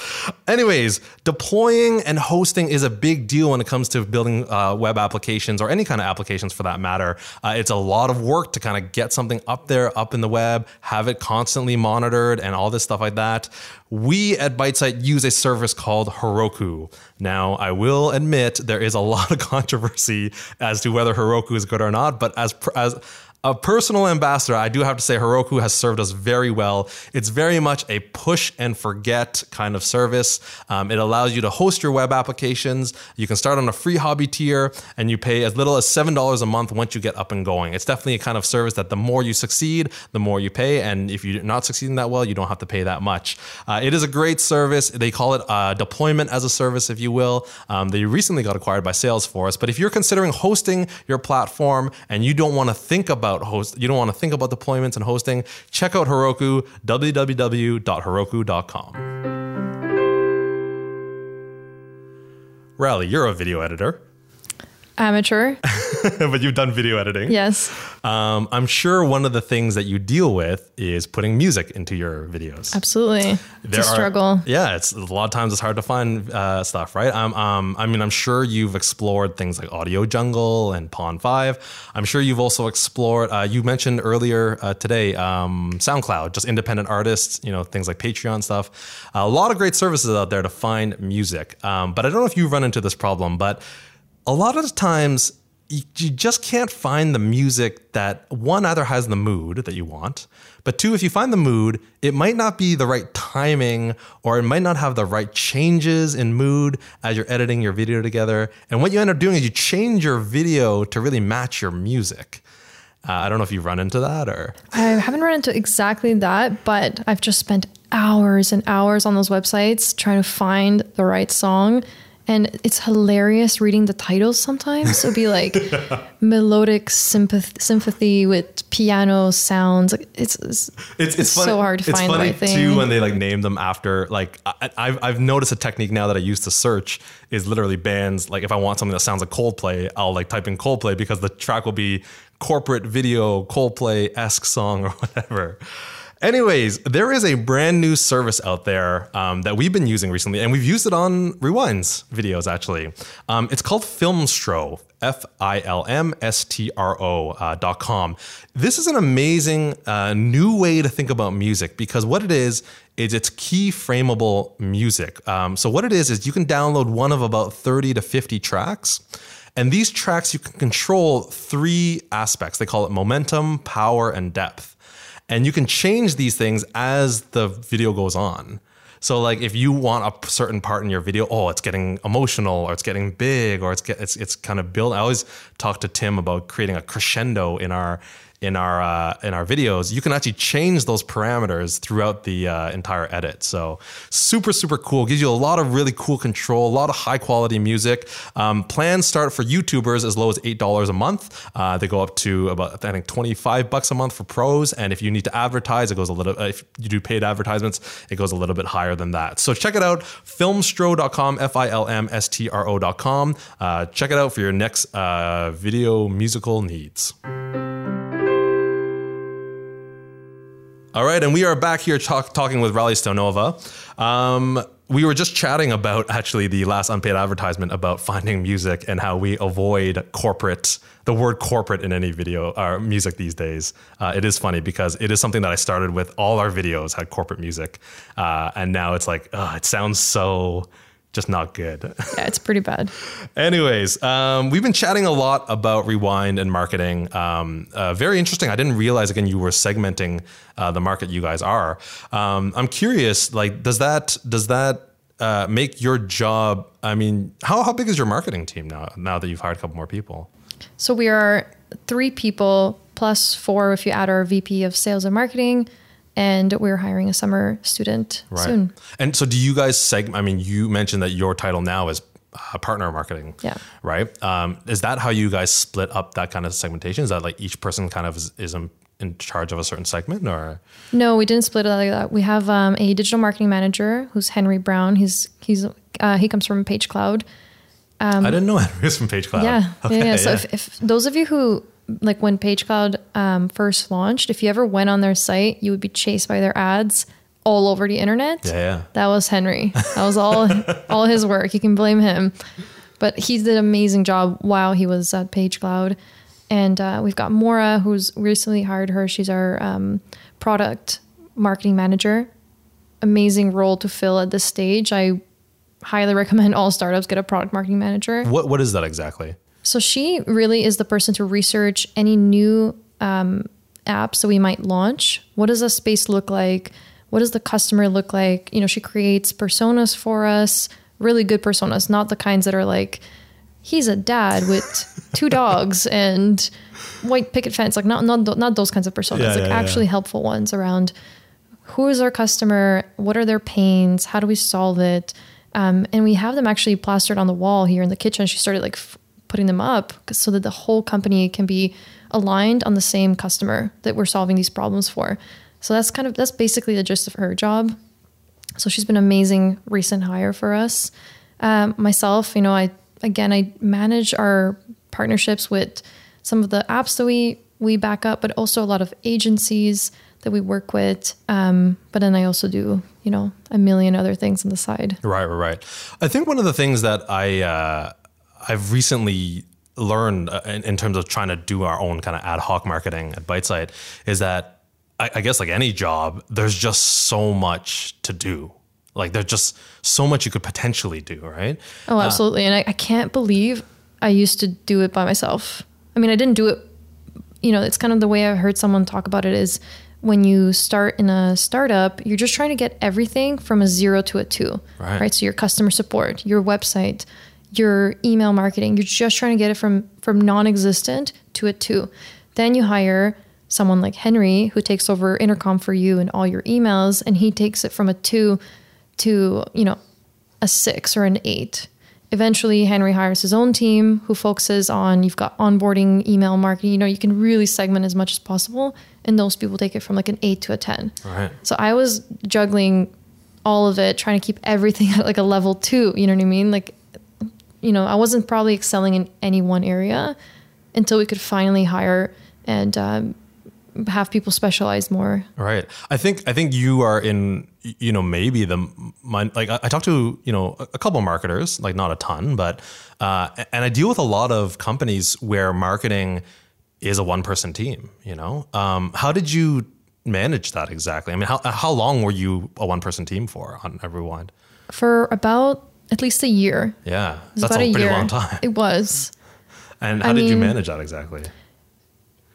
Anyways, deploying and hosting is a big deal when it comes to building uh, web applications or any kind of applications for that matter. Uh, it's a lot of work to kind of get something up there, up in the web, have it constantly monitored, and all this stuff like that. We at Bytesite use a service called Heroku. Now, I will admit there is a lot of controversy as to whether Heroku is good or not, but as as a personal ambassador, I do have to say Heroku has served us very well. It's very much a push and forget kind of service. Um, it allows you to host your web applications. You can start on a free hobby tier and you pay as little as $7 a month once you get up and going. It's definitely a kind of service that the more you succeed, the more you pay. And if you're not succeeding that well, you don't have to pay that much. Uh, it is a great service. They call it uh, deployment as a service, if you will. Um, they recently got acquired by Salesforce. But if you're considering hosting your platform and you don't want to think about host, you don't want to think about deployments and hosting, check out Heroku, www.heroku.com. Riley, you're a video editor, Amateur. but you've done video editing. yes. Um, I'm sure one of the things that you deal with is putting music into your videos. Absolutely. It's a struggle. yeah, it's a lot of times it's hard to find uh, stuff, right? Um, um, I mean, I'm sure you've explored things like AudioJungle and Pond5. I'm sure you've also explored. Uh, you mentioned earlier uh, today um, SoundCloud, just independent artists, you know, things like Patreon stuff. a lot of great services out there to find music. Um, but I don't know if you've run into this problem, but a lot of times you, you just can't find the music that one either has the mood that you want, but two, if you find the mood, it might not be the right timing or it might not have the right changes in mood as you're editing your video together. And what you end up doing is you change your video to really match your music. Uh, I don't know if you've run into that or. I haven't run into exactly that, but I've just spent hours and hours on those websites trying to find the right song. And it's hilarious reading the titles sometimes. It'll be like melodic sympath- sympathy with piano sounds. It's, it's, It's, it's so hard to it's find the right thing. too when they like name them after like I, I've I've noticed a technique now that I use to search is literally bands like if I want something that sounds like Coldplay I'll like type in Coldplay because the track will be corporate video Coldplay esque song or whatever. Anyways, there is a brand new service out there um, that we've been using recently, and we've used it on Rewinds videos actually. Um, it's called Filmstro, F I L M S T R O uh, dot com. This is an amazing uh, new way to think about music because what it is is it's key frameable music. Um, so what it is is you can download one of about 30 to 50 tracks. And these tracks you can control three aspects. They call it momentum, power, and depth and you can change these things as the video goes on. So like if you want a certain part in your video, oh, it's getting emotional or it's getting big or it's get, it's it's kind of build. I always talk to Tim about creating a crescendo in our in our uh, in our videos. You can actually change those parameters throughout the uh, entire edit. So super super cool. Gives you a lot of really cool control, a lot of high quality music. Um, plans start for YouTubers as low as eight dollars a month. Uh, they go up to about I think twenty five bucks a month for pros, and if you need to advertise, it goes a little. Uh, if you do paid advertisements, it goes a little bit higher than that. So check it out, filmstro.com, f i l m s t r o.com. Uh, check it out for your next uh, video musical needs. All right, and we are back here talk, talking with Riley Stonova. Um, we were just chatting about actually the last unpaid advertisement about finding music and how we avoid corporate, the word corporate in any video or music these days. Uh, it is funny because it is something that I started with. All our videos had corporate music, uh, and now it's like, ugh, it sounds so just not good. Yeah, it's pretty bad. Anyways, um, we've been chatting a lot about rewind and marketing. Um, uh, very interesting. I didn't realize again you were segmenting uh, the market you guys are. Um, I'm curious. Like, does that does that uh, make your job? I mean, how how big is your marketing team now? Now that you've hired a couple more people. So we are three people plus four if you add our VP of sales and marketing. And we're hiring a summer student soon. And so, do you guys segment? I mean, you mentioned that your title now is uh, partner marketing. Yeah. Right. Um, is that how you guys split up that kind of segmentation? Is that like each person kind of is, is in, in charge of a certain segment, or No, we didn't split it like that. We have um, a digital marketing manager who's Henry Brown. He's he's uh, he comes from PageCloud. I didn't know Henry was from PageCloud. Yeah, Okay, yeah, yeah. So if, if those of you who like when PageCloud um, first launched, if you ever went on their site, you would be chased by their ads all over the internet. Yeah, yeah. That was Henry. That was all all his work. You can blame him. But he did an amazing job while he was at PageCloud. And uh, we've got Mora, who's recently hired her. She's our um, product marketing manager. Amazing role to fill at this stage. I highly recommend all startups get a product marketing manager. What what is that exactly? So she really is the person to research any new um, apps that we might launch. What does a space look like? What does the customer look like? You know, she creates personas for us, really good personas, not the kinds that are like, he's a dad with two dogs and white picket fence. Like not not not those kinds of personas. Yeah, like yeah, yeah. actually helpful ones around who is our customer, what are their pains, how do we solve it, um, and we have them actually plastered on the wall here in the kitchen. She started like f- putting them up so that the whole company can be aligned on the same customer that we're solving these problems for. So that's kind of that's basically the gist of her job. So she's been an amazing recent hire for us. Um, myself, you know, I again I manage our partnerships with some of the apps that we we back up, but also a lot of agencies that we work with. Um, but then I also do, you know, a million other things on the side. Right, right, right. I think one of the things that I uh, I've recently learned uh, in, in terms of trying to do our own kind of ad hoc marketing at BiteSite is that I, I guess like any job, there's just so much to do. Like there's just so much you could potentially do, right? Oh, absolutely. and I, I can't believe I used to do it by myself. I mean, I didn't do it, you know, it's kind of the way I heard someone talk about it is when you start in a startup, you're just trying to get everything from a zero to a two, right? Right. So your customer support, your website, your email marketing, you're just trying to get it from from non-existent to a two. Then you hire someone like Henry who takes over Intercom for you and all your emails, and he takes it from a two to you know a six or an eight. Eventually, Henry hires his own team who focuses on you've got onboarding, email marketing. You know, you can really segment as much as possible, and those people take it from like an eight to a ten. Right. So I was juggling all of it, trying to keep everything at like a level two. You know what I mean? Like, you know, I wasn't probably excelling in any one area until we could finally hire and um, have people specialize more. Right. I think I think you are in you know maybe the my, like I, I talked to you know a, a couple of marketers like not a ton but uh, and I deal with a lot of companies where marketing is a one person team. You know, um, how did you manage that exactly? I mean, how how long were you a one person team for on Everywind? For about at least a year. Yeah, It was that's about a pretty year. long time. It was. And how I did you manage that exactly?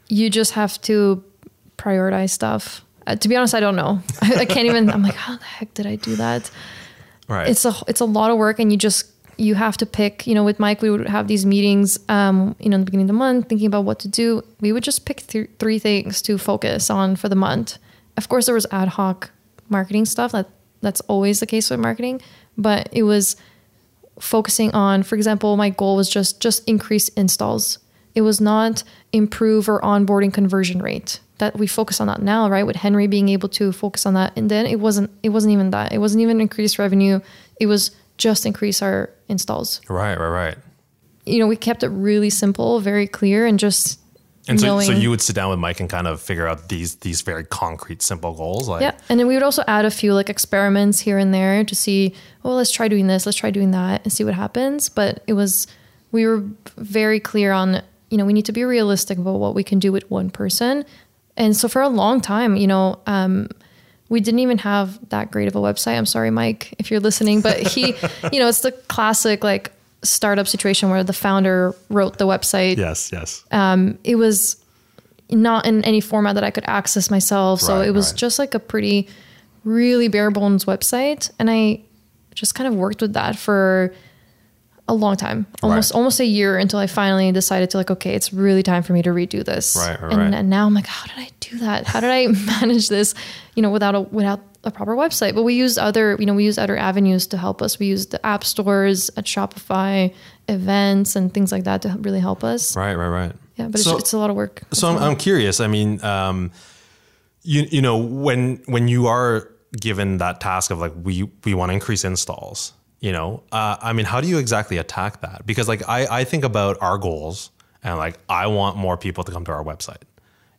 you just have to prioritize stuff. Uh, to be honest, I don't know. I, I can't even. I'm like, how the heck did I do that? Right. It's a it's a lot of work, and you just you have to pick. You know, with Mike, we would have these meetings. Um, you know, in the beginning of the month, thinking about what to do. We would just pick th- three things to focus on for the month. Of course, there was ad hoc marketing stuff. That that's always the case with marketing, but it was focusing on for example my goal was just just increase installs it was not improve or onboarding conversion rate that we focus on that now right with henry being able to focus on that and then it wasn't it wasn't even that it wasn't even increase revenue it was just increase our installs right. Right. Right. you know we kept it really simple very clear and just And so, knowing so you would sit down with Mike and kind of figure out these these very concrete, simple goals. Like, Yeah, and then we would also add a few like experiments here and there to see, well, let's try doing this, let's try doing that, and see what happens. But it was, we were very clear on, you know, we need to be realistic about what we can do with one person. And so for a long time, you know, um, we didn't even have that great of a website. I'm sorry, Mike, if you're listening, but he, you know, it's the classic like startup situation where the founder wrote the website Yes. Yes. Um, it was not in any format that I could access myself. So Right, it was right. just like a pretty, really bare bones website. And I just kind of worked with that for a long time, almost Right. almost a year until I finally decided to like, okay, it's really time for me to redo this. Right, right, and, right. and now I'm like, how did I do that? How did I manage this, you know, without a without a proper website? But we used other, you know, we used other avenues to help us. We used the app stores at Shopify, events, and things like that to really help us. Right. Right. Right. Yeah, but So- it's, it's a lot of work. So I'm, I'm curious. I mean, um, you you know when when you are given that task of like we we want to increase installs, you know, uh, I mean, how do you exactly attack that? Because like I I think about our goals and like I want more people to come to our website.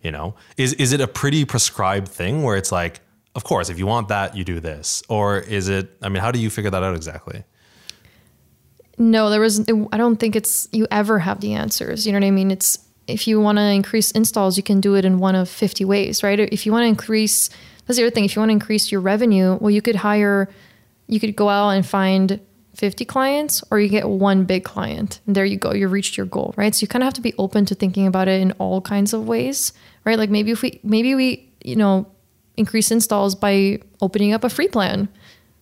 You know, is is it a pretty prescribed thing where it's like, of course, if you want that, you do this, or is it? I mean, how do you figure that out exactly? No, there was. I don't think it's you ever have the answers. You know what I mean? It's if you want to increase installs, you can do it in one of fifty ways, right? If you want to increase, that's the other thing. If you want to increase your revenue, well, you could hire, you could go out and find 50 clients or you get one big client. And there you go you reached your goal right? So you kind of have to be open to thinking about it in all kinds of ways right? Like maybe if we maybe we you know increase installs by opening up a free plan.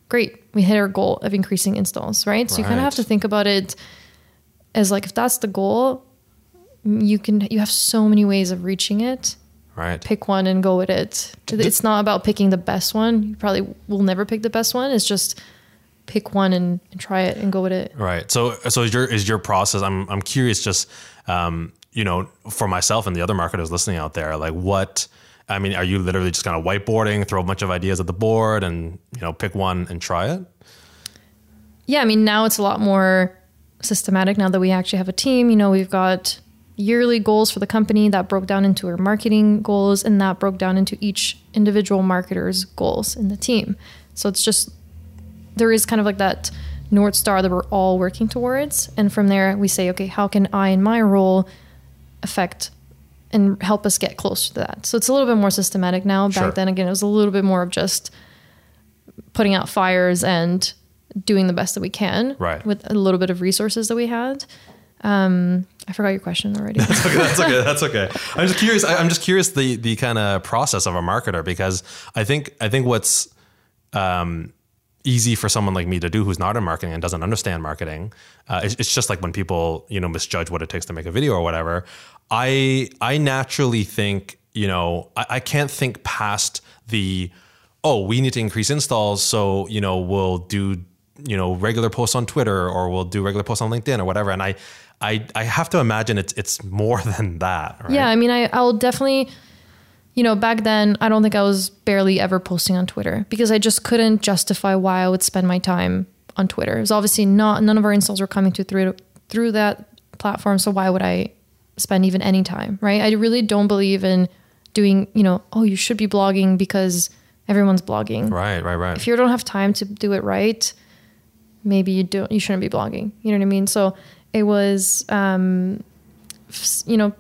Great we hit our goal of increasing installs right? So you kind of have to think about it as like if that's the goal you can you have so many ways of reaching it Right. pick one and go with it it's not about picking the best one you probably will never pick the best one it's just pick one and, and try it and go with it Right. So so is your is your process? I'm I'm curious. Just um, you know, for myself and the other marketers listening out there, like what. I mean, are you literally just kind of whiteboarding, throw a bunch of ideas at the board, and you know, pick one and try it? yeah, I mean, now it's a lot more systematic now that we actually have a team. You know, we've got yearly goals for the company that broke down into our marketing goals and that broke down into each individual marketer's goals in the team. So it's just, there is kind of like that North Star that we're all working towards. And from there, we say, okay, how can I, in my role, affect and help us get closer to that? So it's a little bit more systematic now. Back Sure. then, again, it was a little bit more of just putting out fires and doing the best that we can Right. with a little bit of resources that we had. Um, I forgot your question already. that's okay, that's okay. That's okay. I'm just curious. I, I'm just curious the the kind of process of a marketer because I think I think what's um, easy for someone like me to do who's not in marketing and doesn't understand marketing. Uh, it's, it's just like when people you know misjudge what it takes to make a video or whatever. I I naturally think you know I, I can't think past the oh we need to increase installs so you know we'll do you know regular posts on Twitter or we'll do regular posts on LinkedIn or whatever and I I I have to imagine it's it's more than that right Yeah, I mean, I I'll definitely, you know, back then I don't think I was barely ever posting on Twitter because I just couldn't justify why I would spend my time on Twitter. It was obviously not none of our installs were coming to through through that platform, so why would I spend even any time, right? I really don't believe in doing, you know, oh, you should be blogging because everyone's blogging. right right right If you don't have time to do it right, maybe you don't you shouldn't be blogging you know what i mean so it was um you know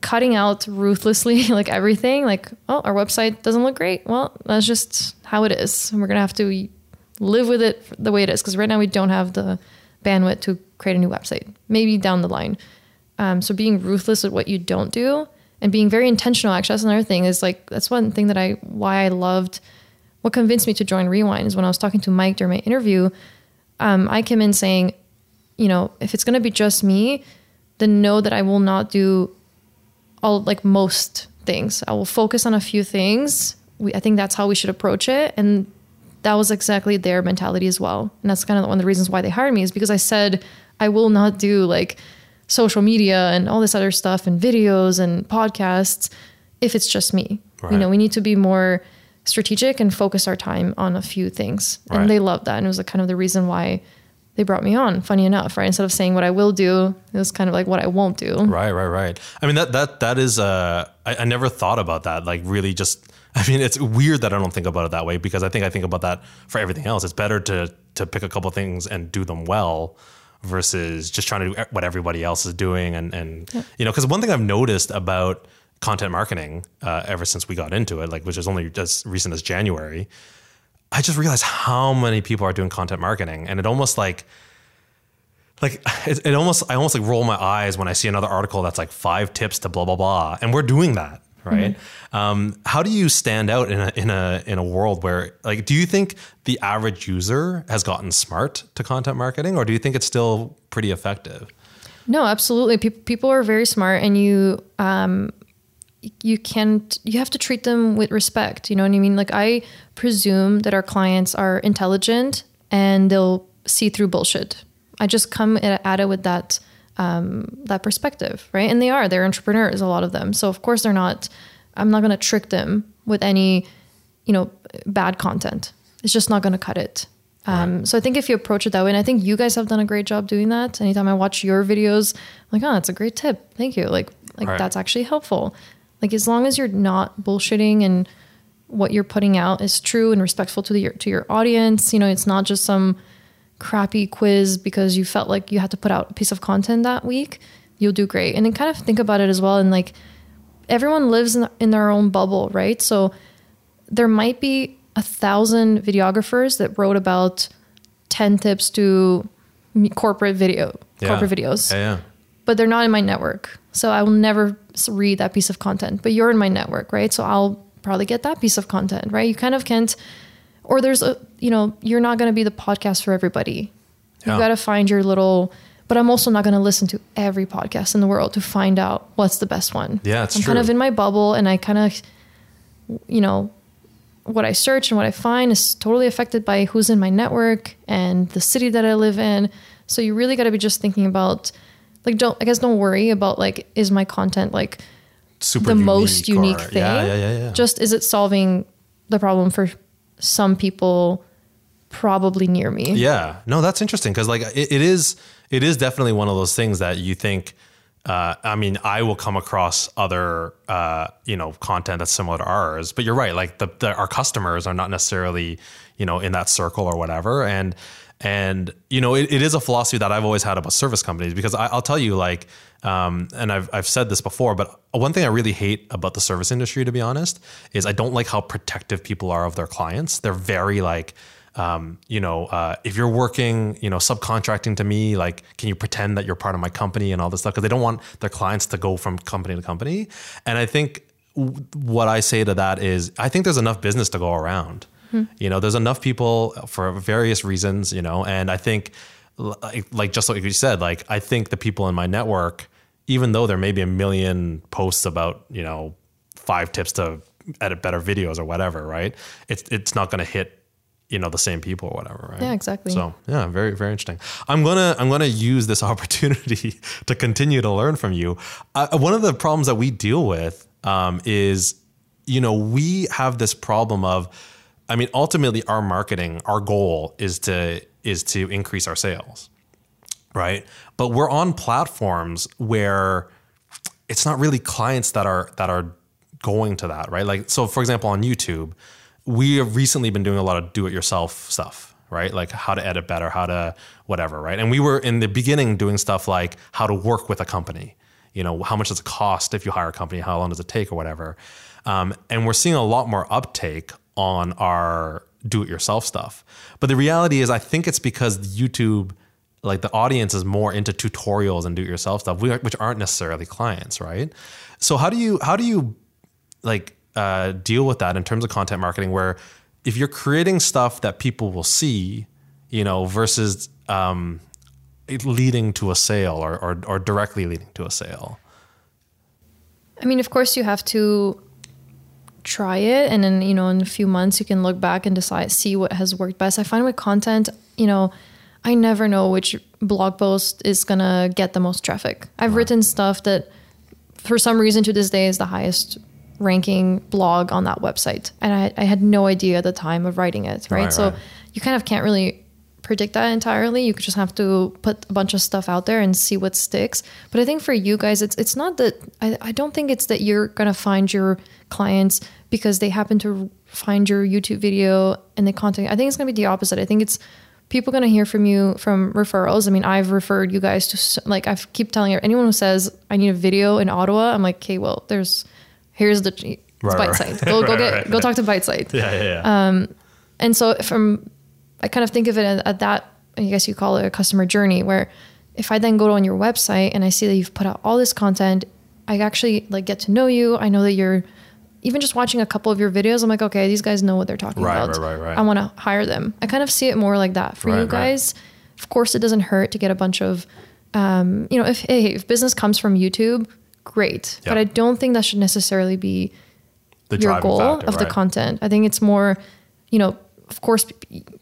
cutting out ruthlessly like everything like oh our website doesn't look great. Well that's just how it is and we're gonna have to live with it the way it is because right now we don't have the bandwidth to create a new website maybe down the line. Um, so being ruthless at what you don't do and being very intentional actually that's another thing is like that's one thing that i why i loved what convinced me to join rewind is when i was talking to mike during my interview um, I came in saying, you know, if it's going to be just me, then know that I will not do all like most things. I will focus on a few things. We, I think that's how we should approach it. And that was exactly their mentality as well. And that's kind of one of the reasons why they hired me is because I said, I will not do like social media and all this other stuff and videos and podcasts if it's just me. Right. You know, we need to be more strategic and focus our time on a few things. Right. And they loved that. And it was like kind of the reason why they brought me on, funny enough, right? Instead of saying what I will do, it was kind of like what I won't do. Right, right, right. I mean that that that is uh I, I never thought about that. Like really just I mean it's weird that I don't think about it that way because I think I think about that for everything else. It's better to to pick a couple things and do them well versus just trying to do what everybody else is doing and and you know because one thing I've noticed about content marketing uh, ever since we got into it like which is only as recent as January I just realized how many people are doing content marketing and it almost like like it, it almost I almost like roll my eyes when I see another article that's like five tips to blah blah blah, and we're doing that, right? Um, how do you stand out in a in a in a world where like do you think the average user has gotten smart to content marketing, or do you think it's still pretty effective? No, absolutely. People people are very smart, and you um, you can't you have to treat them with respect. You know what I mean? Like I presume that our clients are intelligent and they'll see through bullshit. I just come at it with that um, that perspective, right? And they are they're entrepreneurs, a lot of them. So of course they're not. I'm not going to trick them with any you know bad content. It's just not going to cut it. Um, So I think if you approach it that way, and I think you guys have done a great job doing that. Anytime I watch your videos, I'm like, oh, that's a great tip. Thank you. Like, like Right. that's actually helpful. Like as long as you're not bullshitting and what you're putting out is true and respectful to the to your audience. You know, it's not just some crappy quiz because you felt like you had to put out a piece of content that week. You'll do great. And then kind of think about it as well. And like everyone lives in, in their own bubble, right? So there might be a thousand videographers that wrote about 10 tips to corporate video, Yeah. corporate videos Yeah, yeah. but they're not in my network. So I will never read that piece of content. But you're in my network, right? So I'll probably get that piece of content, right? You kind of can't, or there's a, you know, you're not going to be the podcast for everybody. You Yeah. got to find your little, but I'm also not going to listen to every podcast in the world to find out what's the best one. Yeah, it's I'm kind of in my bubble and I kind of, you know, what I search and what I find is totally affected by who's in my network and the city that I live in. So you really got to be just thinking about like don't I guess don't worry about like is my content like Super the most unique unique or- thing. Yeah, yeah, yeah, yeah. Just is it solving the problem for some people probably near me? Yeah, no, that's interesting because like it, it is, it is definitely one of those things that you think. Uh, I mean, I will come across other, uh, you know, content that's similar to ours, but you're right. Like the, the our customers are not necessarily, you know, in that circle or whatever, and and you know, it, it is a philosophy that I've always had about service companies because I, I'll tell you, like, um, and I've I've said this before, but one thing I really hate about the service industry, to be honest, is I don't like how protective people are of their clients. They're very like um, you know, uh, if you're working, you know, subcontracting to me, like, can you pretend that you're part of my company and all this stuff? Because they don't want their clients to go from company to company. And I think w- what I say to that is, I think there's enough business to go around. You know, there's enough people for various reasons, you know, and I think, like, like just like you said, like, I think the people in my network, even though there may be a million posts about, you know, five tips to edit better videos or whatever, right? It's it's not going to hit you know the same people or whatever, right? Yeah, exactly. So yeah, very very interesting. I'm gonna I'm gonna use this opportunity to continue to learn from you. Uh, one of the problems that we deal with um, is you know we have this problem of I mean ultimately our marketing our goal is to is to increase our sales right? But we're on platforms where it's not really clients that are that are going to that, right? Like so for example on YouTube, we have recently been doing a lot of do it yourself stuff, right? Like how to edit better, how to whatever, right? And we were in the beginning doing stuff like how to work with a company. You know, how much does it cost if you hire a company? How long does it take or whatever? Um, and we're seeing a lot more uptake on our do it yourself stuff. But the reality is I think it's because YouTube like the audience is more into tutorials and do it yourself stuff which aren't necessarily clients right so how do you how do you like uh, deal with that in terms of content marketing where if you're creating stuff that people will see you know versus um, leading to a sale or, or or directly leading to a sale I mean, of course, you have to try it, and then you know, in a few months, you can look back and decide, see what has worked best. I find with content, you know, I never know which blog post is gonna get the most traffic. I've written stuff that, for some reason, to this day, is the highest ranking blog on that website, and I, I had no idea at the time of writing it. Right, Right, so right. you kind of can't really predict that entirely. You could just have to put a bunch of stuff out there and see what sticks. But I think for you guys, it's it's not that I, I don't think it's that you're gonna find your clients because they happen to find your YouTube video and the content. I think it's gonna be the opposite. I think it's people gonna hear from you from referrals. I mean, I've referred you guys to like I keep telling you anyone who says I need a video in Ottawa. I'm like, okay, well, there's here's the it's Right, bite right. site. Go go get right. go talk to BiteSite. yeah yeah yeah Um, And so from I kind of think of it at, at that I guess you call it a customer journey where if I then go on your website and I see that you've put out all this content, I actually like get to know you. I know that you're even just watching a couple of your videos. I'm like, okay, these guys know what they're talking Right, about. right, right, right. I want to hire them. I kind of see it more like that for Right, you right. guys. Of course, it doesn't hurt to get a bunch of, um, you know, if hey, if business comes from YouTube, great. Yeah. But I don't think that should necessarily be the your goal factor, of the content. I think it's more, you know, of course,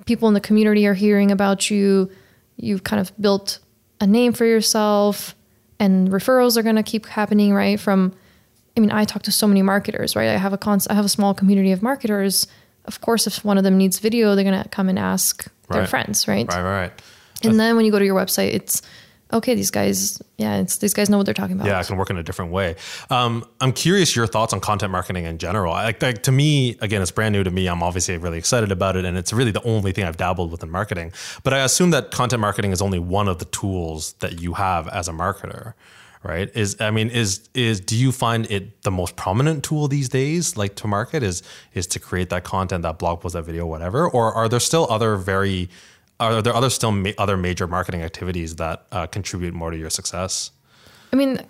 people in the community are hearing about you. You've kind of built a name for yourself, and referrals are going to keep happening, right? From, I mean, I talk to so many marketers, right? I have a cons- I have a small community of marketers. of course, if one of them needs video, they're gonna come and ask their friends, right? Right, right, right. And then when you go to your website, it's okay. These guys, yeah, these guys know what they're talking about. Yeah, it can work in a different way. Um, I'm curious your thoughts on content marketing in general. Like, like to me, again, it's brand new to me. I'm obviously really excited about it, and it's really the only thing I've dabbled with in marketing. But I assume that content marketing is only one of the tools that you have as a marketer, right? Is I mean, is is do you find it the most prominent tool these days, like to market, is is to create that content, that blog post, that video, whatever, or are there still other very are there other still ma- other major marketing activities that uh, contribute more to your success? I mean,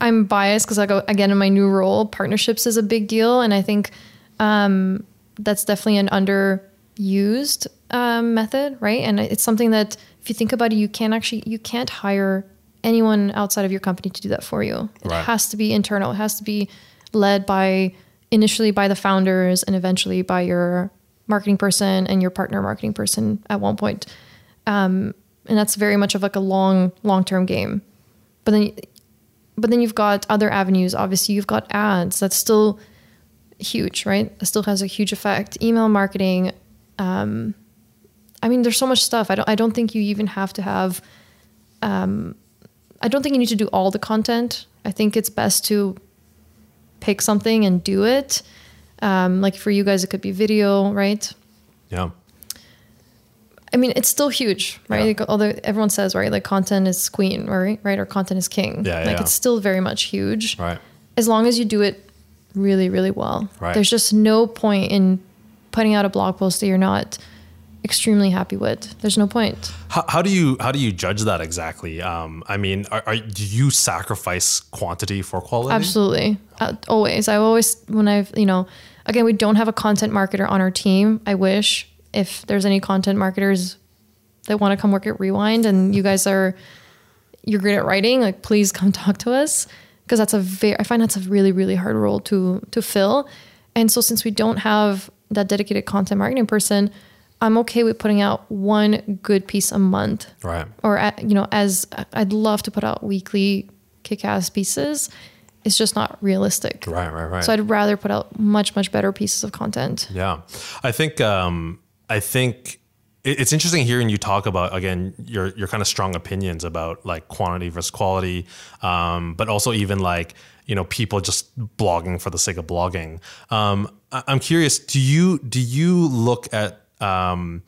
I'm biased because I go again in my new role. Partnerships is a big deal, and I think um, that's definitely an underused um, method, right? And it's something that if you think about it, you can't actually you can't hire anyone outside of your company to do that for you. It Right. has to be internal. It has to be led by initially by the founders and eventually by your marketing person and your partner marketing person at one point. Um, and that's very much of like a long long term game. But then but then you've got other avenues. Obviously, you've got ads. That's still huge, right? It still has a huge effect. Email marketing. Um, I mean, there's so much stuff. I don't. I don't think you even have to have. Um, I don't think you need to do all the content. I think it's best to pick something and do it. Um, like for you guys, it could be video, right? Yeah. I mean, it's still huge, right? Yeah. Like, although everyone says, right, like content is queen, right? Right, or content is king. Yeah, like yeah. it's still very much huge. Right. As long as you do it really, really well. Right. There's just no point in putting out a blog post that you're not extremely happy with. There's no point. How, how do you how do you judge that exactly? Um, I mean, are, are, do you sacrifice quantity for quality? Absolutely. Uh, always. I always, when I've, you know, again, we don't have a content marketer on our team. I wish if there's any content marketers that want to come work at Rewind and you guys are, you're great at writing, like please come talk to us. Cause that's a very, I find that's a really, really hard role to, to fill. And so since we don't have that dedicated content marketing person, I'm okay with putting out one good piece a month Right. or you know as i'd love to put out weekly kick-ass pieces it's just not realistic Right. Right. Right. so i'd rather put out much much better pieces of content Yeah, I think um, I think it's interesting hearing you talk about again your your kind of strong opinions about like quantity versus quality, um, but also even like you know people just blogging for the sake of blogging. Um, I- I'm curious, do you do you look at um,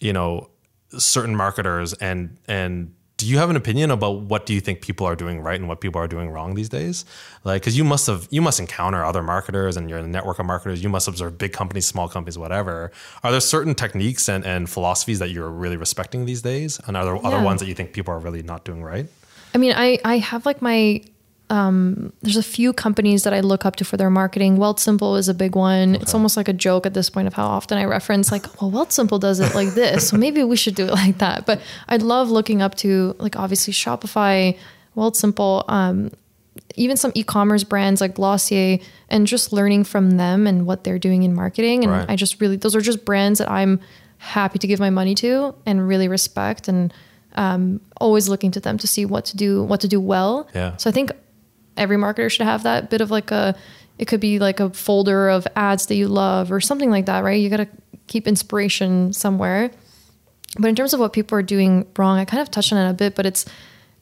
you know certain marketers and and do you have an opinion about what do you think people are doing right and what people are doing wrong these days? Like because you must have you must encounter other marketers and you're in a network of marketers. You must observe big companies small companies whatever. Are there certain techniques and, and philosophies that you're really respecting these days? And are there other ones that you think people are really not doing right? I mean i i have like my um there's a few companies that i look up to for their marketing Wealthsimple is a big one it's almost like a joke at this point of how often i reference like well Wealthsimple does it like this so maybe we should do it like that but i'd love looking up to like obviously shopify Wealthsimple um even some e-commerce brands like Glossier and just learning from them and what they're doing in marketing. And Right. I just really, those are just brands that I'm happy to give my money to and really respect and um, always looking to them to see what to do, what to do well. Yeah. So I think every marketer should have that bit of like a, it could be like a folder of ads that you love or something like that, right? You got to keep inspiration somewhere. But in terms of what people are doing wrong, I kind of touched on it a bit, but it's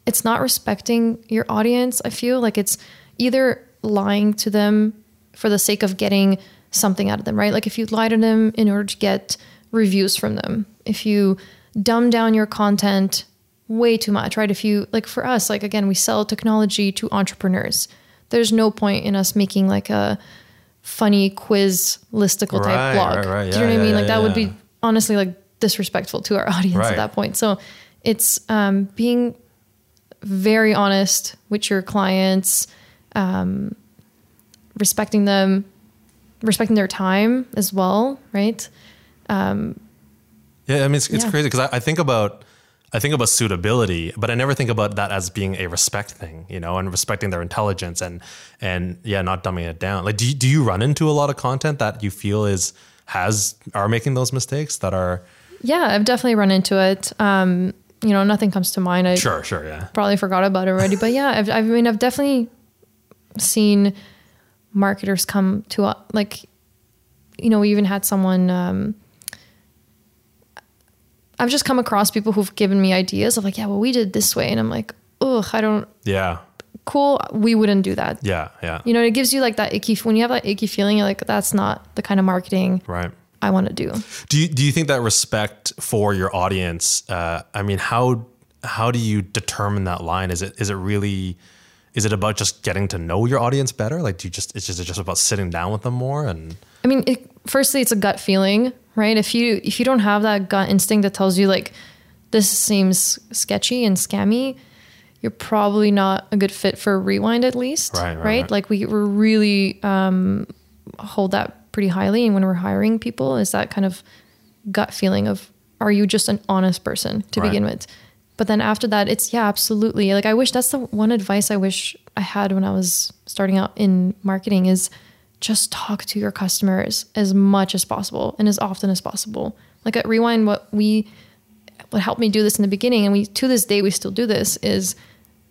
it's not respecting your audience. I feel like it's either lying to them for the sake of getting something out of them, right? Like if you lie to them in order to get reviews from them, if you dumb down your content way too much, right? If you like for us, like again, we sell technology to entrepreneurs. There's no point in us making like a funny quiz listicle type Right, blog. right, right. Do you know Yeah, what I mean? yeah, like that would be honestly like disrespectful to our audience at that point. So it's um, being very honest with your clients, um, respecting them, respecting their time as well, right? Yeah, I mean it's, it's crazy because I, I think about I think about suitability, but I never think about that as being a respect thing, you know, and respecting their intelligence and and yeah, not dumbing it down. Like, do you, do you run into a lot of content that you feel is has are making those mistakes that are Yeah, I've definitely run into it. Um, you know, nothing comes to mind. I sure, sure, yeah, probably forgot about it already, but yeah, I've, I mean, I've definitely seen marketers come to like you know, we even had someone. Um, I've just come across people who've given me ideas of like, yeah, well, we did this way, and I'm like, ugh, I don't. Yeah. Cool, we wouldn't do that. Yeah. Yeah. You know, it gives you like that icky. When you have that icky feeling, you're like, that's not the kind of marketing Right. I want to do. Do you, do you think that respect for your audience? Uh, I mean, how how do you determine that line? Is it is it really is it about just getting to know your audience better? Like, do you just it's just it's just about sitting down with them more and I mean, it, firstly, it's a gut feeling, right? If you if you don't have that gut instinct that tells you like this seems sketchy and scammy, you're probably not a good fit for Rewind at least, Right, right, right. Like we we're really um, hold that pretty highly, and when we're hiring people, is that kind of gut feeling of are you just an honest person to Right. begin with? But then after that, it's yeah, absolutely. Like I wish that's the one advice I wish I had when I was starting out in marketing is just talk to your customers as much as possible and as often as possible. Like at Rewind, what we what helped me do this in the beginning, and we to this day we still do this, is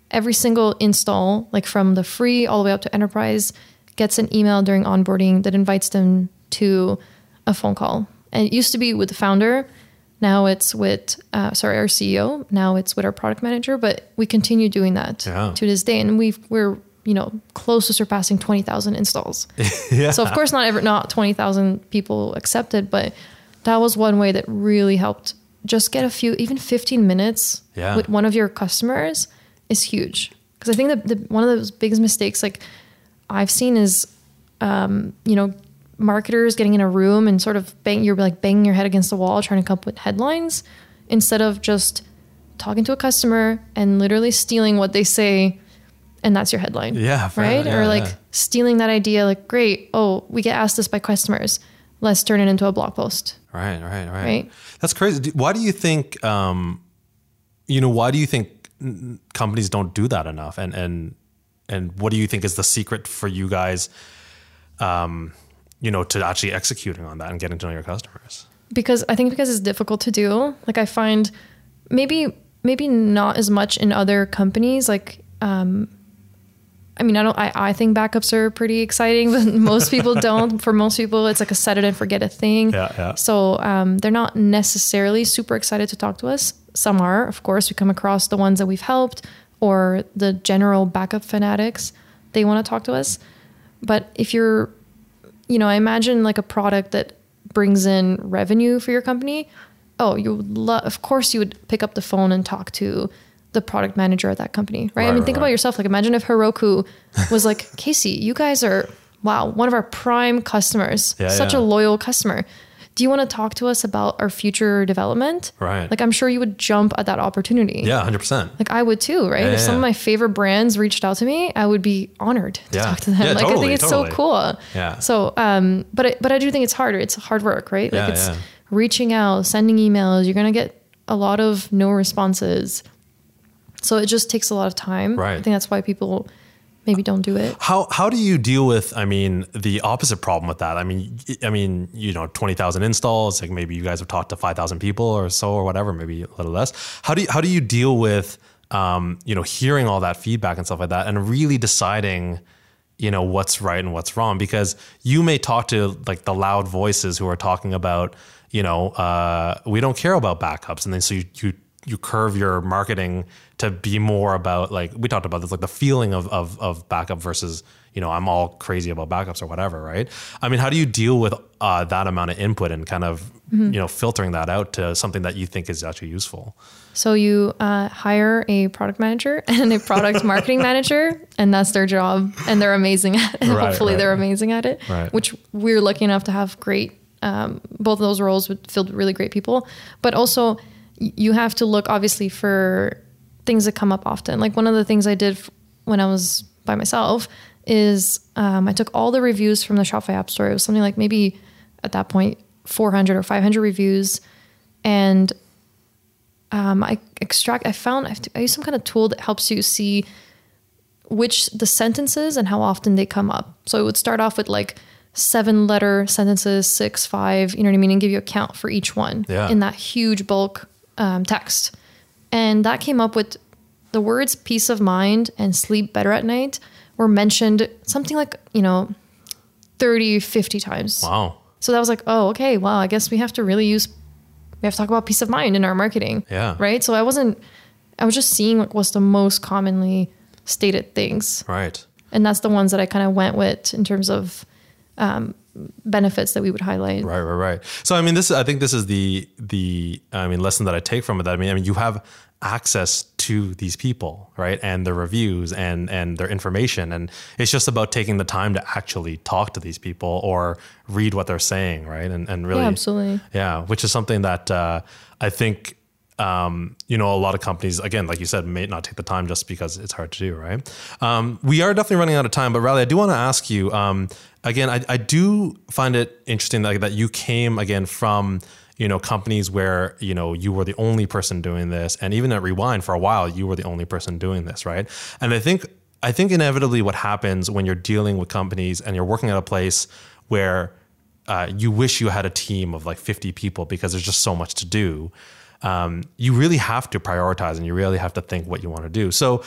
every single install, like from the free all the way up to enterprise, gets an email during onboarding that invites them to a phone call. And it used to be with the founder. Now it's with, uh, sorry, our CEO. Now it's with our product manager. But we continue doing that Yeah. to this day, and we've we're you know close to surpassing twenty thousand installs. yeah. So of course not ever not 20,000 people accepted, but that was one way that really helped just get a few even 15 minutes Yeah. with one of your customers is huge. Cuz I think that the, one of those biggest mistakes like I've seen is um, you know marketers getting in a room and sort of bang you're like banging your head against the wall trying to come up with headlines instead of just talking to a customer and literally stealing what they say and that's your headline Yeah, right enough. or like yeah. stealing that idea like great oh we get asked this by customers let's turn it into a blog post Right, right, right. Right. That's crazy. Why do you think, um, you know, why do you think companies don't do that enough? And and and what do you think is the secret for you guys, um, you know, to actually executing on that and getting to know your customers? because I think because it's difficult to do. Like I find maybe maybe not as much in other companies. Like um, I mean, I don't. I, I think backups are pretty exciting, but most people don't. For most people, it's like a set it and forget it thing. Yeah, yeah. So um, they're not necessarily super excited to talk to us. Some are, of course. We come across the ones that we've helped or the general backup fanatics. They want to talk to us. But if you're, you know, I imagine like a product that brings in revenue for your company. Oh, you would love. Of course, you would pick up the phone and talk to the product manager at that company, right? I mean, right, think right. about yourself. Like, imagine if Heroku was like, Casey, you guys are wow, one of our prime customers, Yeah, such yeah. a loyal customer. Do you want to talk to us about our future development? Right. Like, I'm sure you would jump at that opportunity. Yeah, hundred percent. Like I would too, right? Yeah, if some of my favorite brands reached out to me, I would be honored to talk to them. Yeah, like I think it's totally. so cool. Yeah. So, um, but I, but I do think it's harder. It's hard work, right? Like it's reaching out, sending emails. You're gonna get a lot of no responses. So it just takes a lot of time. Right. I think that's why people maybe don't do it. How how do you deal with? I mean, the opposite problem with that. I mean, I mean, you know, twenty thousand installs. Like maybe you guys have talked to five thousand people or so or whatever. Maybe a little less. How do you how do you deal with, um, you know, hearing all that feedback and stuff like that, and really deciding, you know, what's right and what's wrong? Because you may talk to like the loud voices who are talking about, you know, uh, we don't care about backups, and then so you you you curve your marketing to be more about like we talked about this like the feeling of of of backup versus you know I'm all crazy about backups or whatever right I mean how do you deal with uh, that amount of input and kind of you know filtering that out to something that you think is actually useful So you uh, hire a product manager and a product marketing manager, and that's their job, and they're amazing at it. Right, Hopefully, right. they're amazing at it. Right. Which we're lucky enough to have great. Um, both of those roles filled with really great people, but also you have to look obviously for things that come up often. Like one of the things I did f- when I was by myself is um, I took all the reviews from the Shopify App Store. It was something like maybe at that point 400 or 500 reviews, and um, I extract. I found I, to, I use some kind of tool that helps you see which the sentences and how often they come up. So it would start off with like seven letter sentences, six, five. You know what I mean, and give you a count for each one Yeah. in that huge bulk um, text. And that came up with the words peace of mind and sleep better at night were mentioned something like you know 30 50 times wow So that was like, oh, okay, well, I guess we have to really use, we have to talk about peace of mind in our marketing. Yeah. Right. So I wasn't, I was just seeing what was the most commonly stated things. Right. And that's the ones that I kind of went with in terms of um, benefits that we would highlight. Right, right, right. So I mean, this I think this is the the I mean lesson that I take from it. That I mean, I mean, you have access to these people, right, and their reviews and and their information, and it's just about taking the time to actually talk to these people or read what they're saying, right, and and really, Yeah, absolutely. yeah, which is something that uh, I think. Um, you know, a lot of companies, again, like you said, may not take the time just because it's hard to do, right? Um, we are definitely running out of time, but Riley, I do want to ask you um, again. I, I do find it interesting that, that you came again from you know companies where you know you were the only person doing this, and even at Rewind for a while, you were the only person doing this, right? And I think I think inevitably what happens when you're dealing with companies and you're working at a place where uh, you wish you had a team of like 50 people because there's just so much to do. Um, you really have to prioritize and you really have to think what you want to do. So,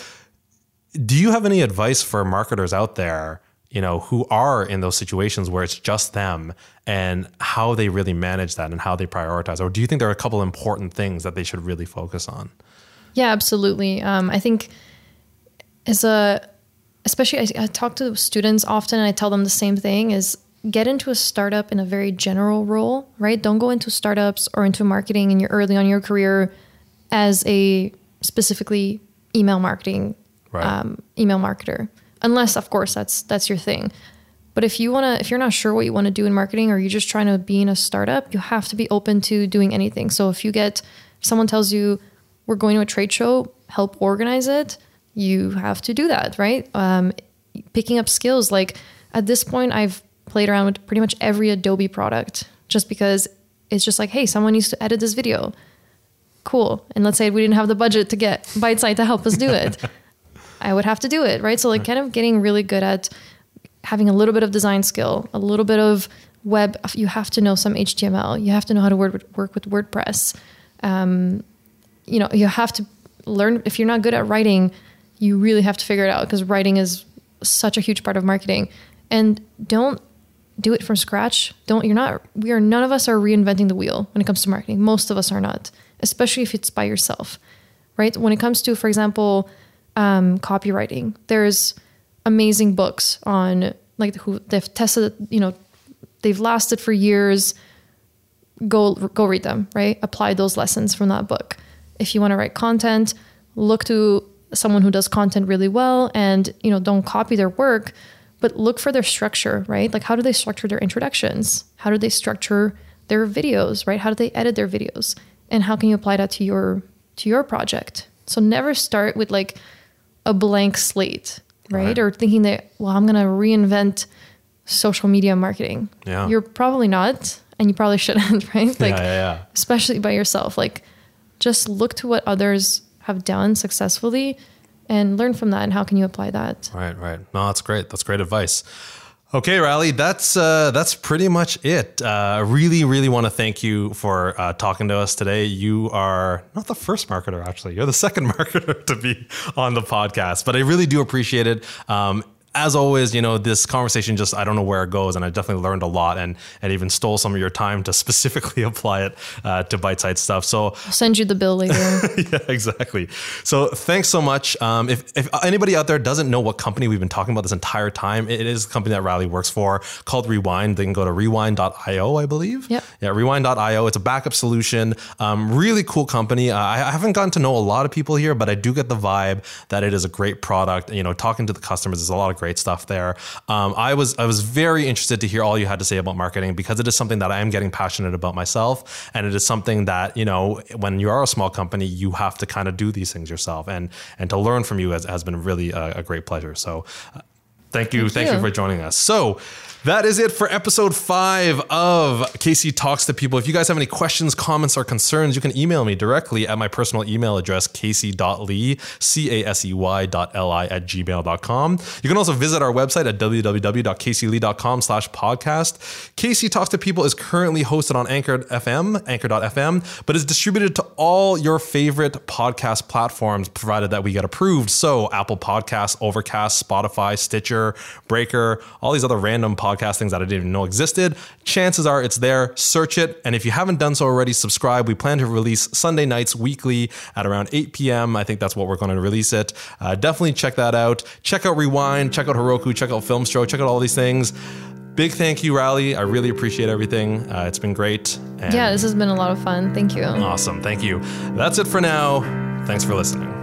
do you have any advice for marketers out there, you know, who are in those situations where it's just them and how they really manage that and how they prioritize? Or do you think there are a couple important things that they should really focus on? Yeah, absolutely. Um, I think as a, especially I, I talk to students often and I tell them the same thing is get into a startup in a very general role, right? Don't go into startups or into marketing in your early on your career as a specifically email marketing Right. um, email marketer, unless of course that's that's your thing. But if you want to, if you're not sure what you want to do in marketing, or you're just trying to be in a startup, you have to be open to doing anything. So if you get, if someone tells you we're going to a trade show, help organize it, you have to do that, right? Um, picking up skills like at this point, I've played around with pretty much every Adobe product, just because it's just like, hey, someone needs to edit this video cool. And let's say we didn't have the budget to get BiteSite to help us do it. I would have to do it, right? So like kind of getting really good at having a little bit of design skill, a little bit of web. You have to know some HTML. You have to know how to work with WordPress. Um, you know, you have to learn. If you're not good at writing, you really have to figure it out because writing is such a huge part of marketing. And don't do it from scratch. Don't. You're not. We are. None of us are reinventing the wheel when it comes to marketing. Most of us are not, especially if it's by yourself, right? When it comes to, for example, um, copywriting. There's amazing books on like who they've tested, you know, they've lasted for years. Go go read them, right? Apply those lessons from that book. If you want to write content, look to someone who does content really well and, you know, don't copy their work, but look for their structure, right? Like how do they structure their introductions? How do they structure their videos, right? How do they edit their videos? And how can you apply that to your to your project? So never start with like a blank slate, right? Right. Or thinking that, well, I'm going to reinvent social media marketing. Yeah. You're probably not, and you probably shouldn't, right? Like, yeah, yeah, yeah. especially by yourself. Like, just look to what others have done successfully and learn from that. And how can you apply that? Right, right. No, that's great. That's great advice. Okay, Riley, that's uh, that's pretty much it. Uh, I really, really want to thank you for uh, talking to us today. You are not the first marketer, actually. You're the second marketer to be on the podcast, but I really do appreciate it. Um, as always, you know, this conversation just, I don't know where it goes. And I definitely learned a lot and, and even stole some of your time to specifically apply it uh, to BiteSite stuff. So, I'll send you the bill later. yeah, exactly. So thanks so much. Um, if, if anybody out there doesn't know what company we've been talking about this entire time, it is a company that Riley works for called Rewind. They can go to rewind.io, I believe. Yep. Yeah, rewind.io. It's a backup solution. Um, really cool company. Uh, I I haven't gotten to know a lot of people here, but I do get the vibe that it is a great product. You know, talking to the customers, is a lot of great stuff there. Um, I was I was very interested to hear all you had to say about marketing because it is something that I am getting passionate about myself, and it is something that you know when you are a small company, you have to kind of do these things yourself, and and to learn from you has, has been really a, a great pleasure. So. uh, Thank you. Thank, Thank you. you. for joining us. So that is it for episode five of Casey Talks to People. If you guys have any questions, comments, or concerns, you can email me directly at my personal email address, casey.li, C-A-S-E-Y dot L-I at gmail.com. You can also visit our website at www.caseyli.com slash podcast. Casey Talks to People is currently hosted on Anchor FM, anchor.fm, but is distributed to all your favorite podcast platforms, provided that we get approved. So Apple Podcasts, Overcast, Spotify, Stitcher, Breaker, all these other random podcast podcastings that I didn't even know existed. Chances are it's there. Search it. And if you haven't done so already, subscribe. We plan to release Sunday nights weekly at around 8 p.m. I think that's what we're going to release it. Uh, definitely check that out. Check out Rewind, check out Heroku, check out Filmstro, check out all these things. Big thank you, Riley. I really appreciate everything. Uh, it's been great. And yeah, this has been a lot of fun. Thank you. Awesome. Thank you. That's it for now. Thanks for listening.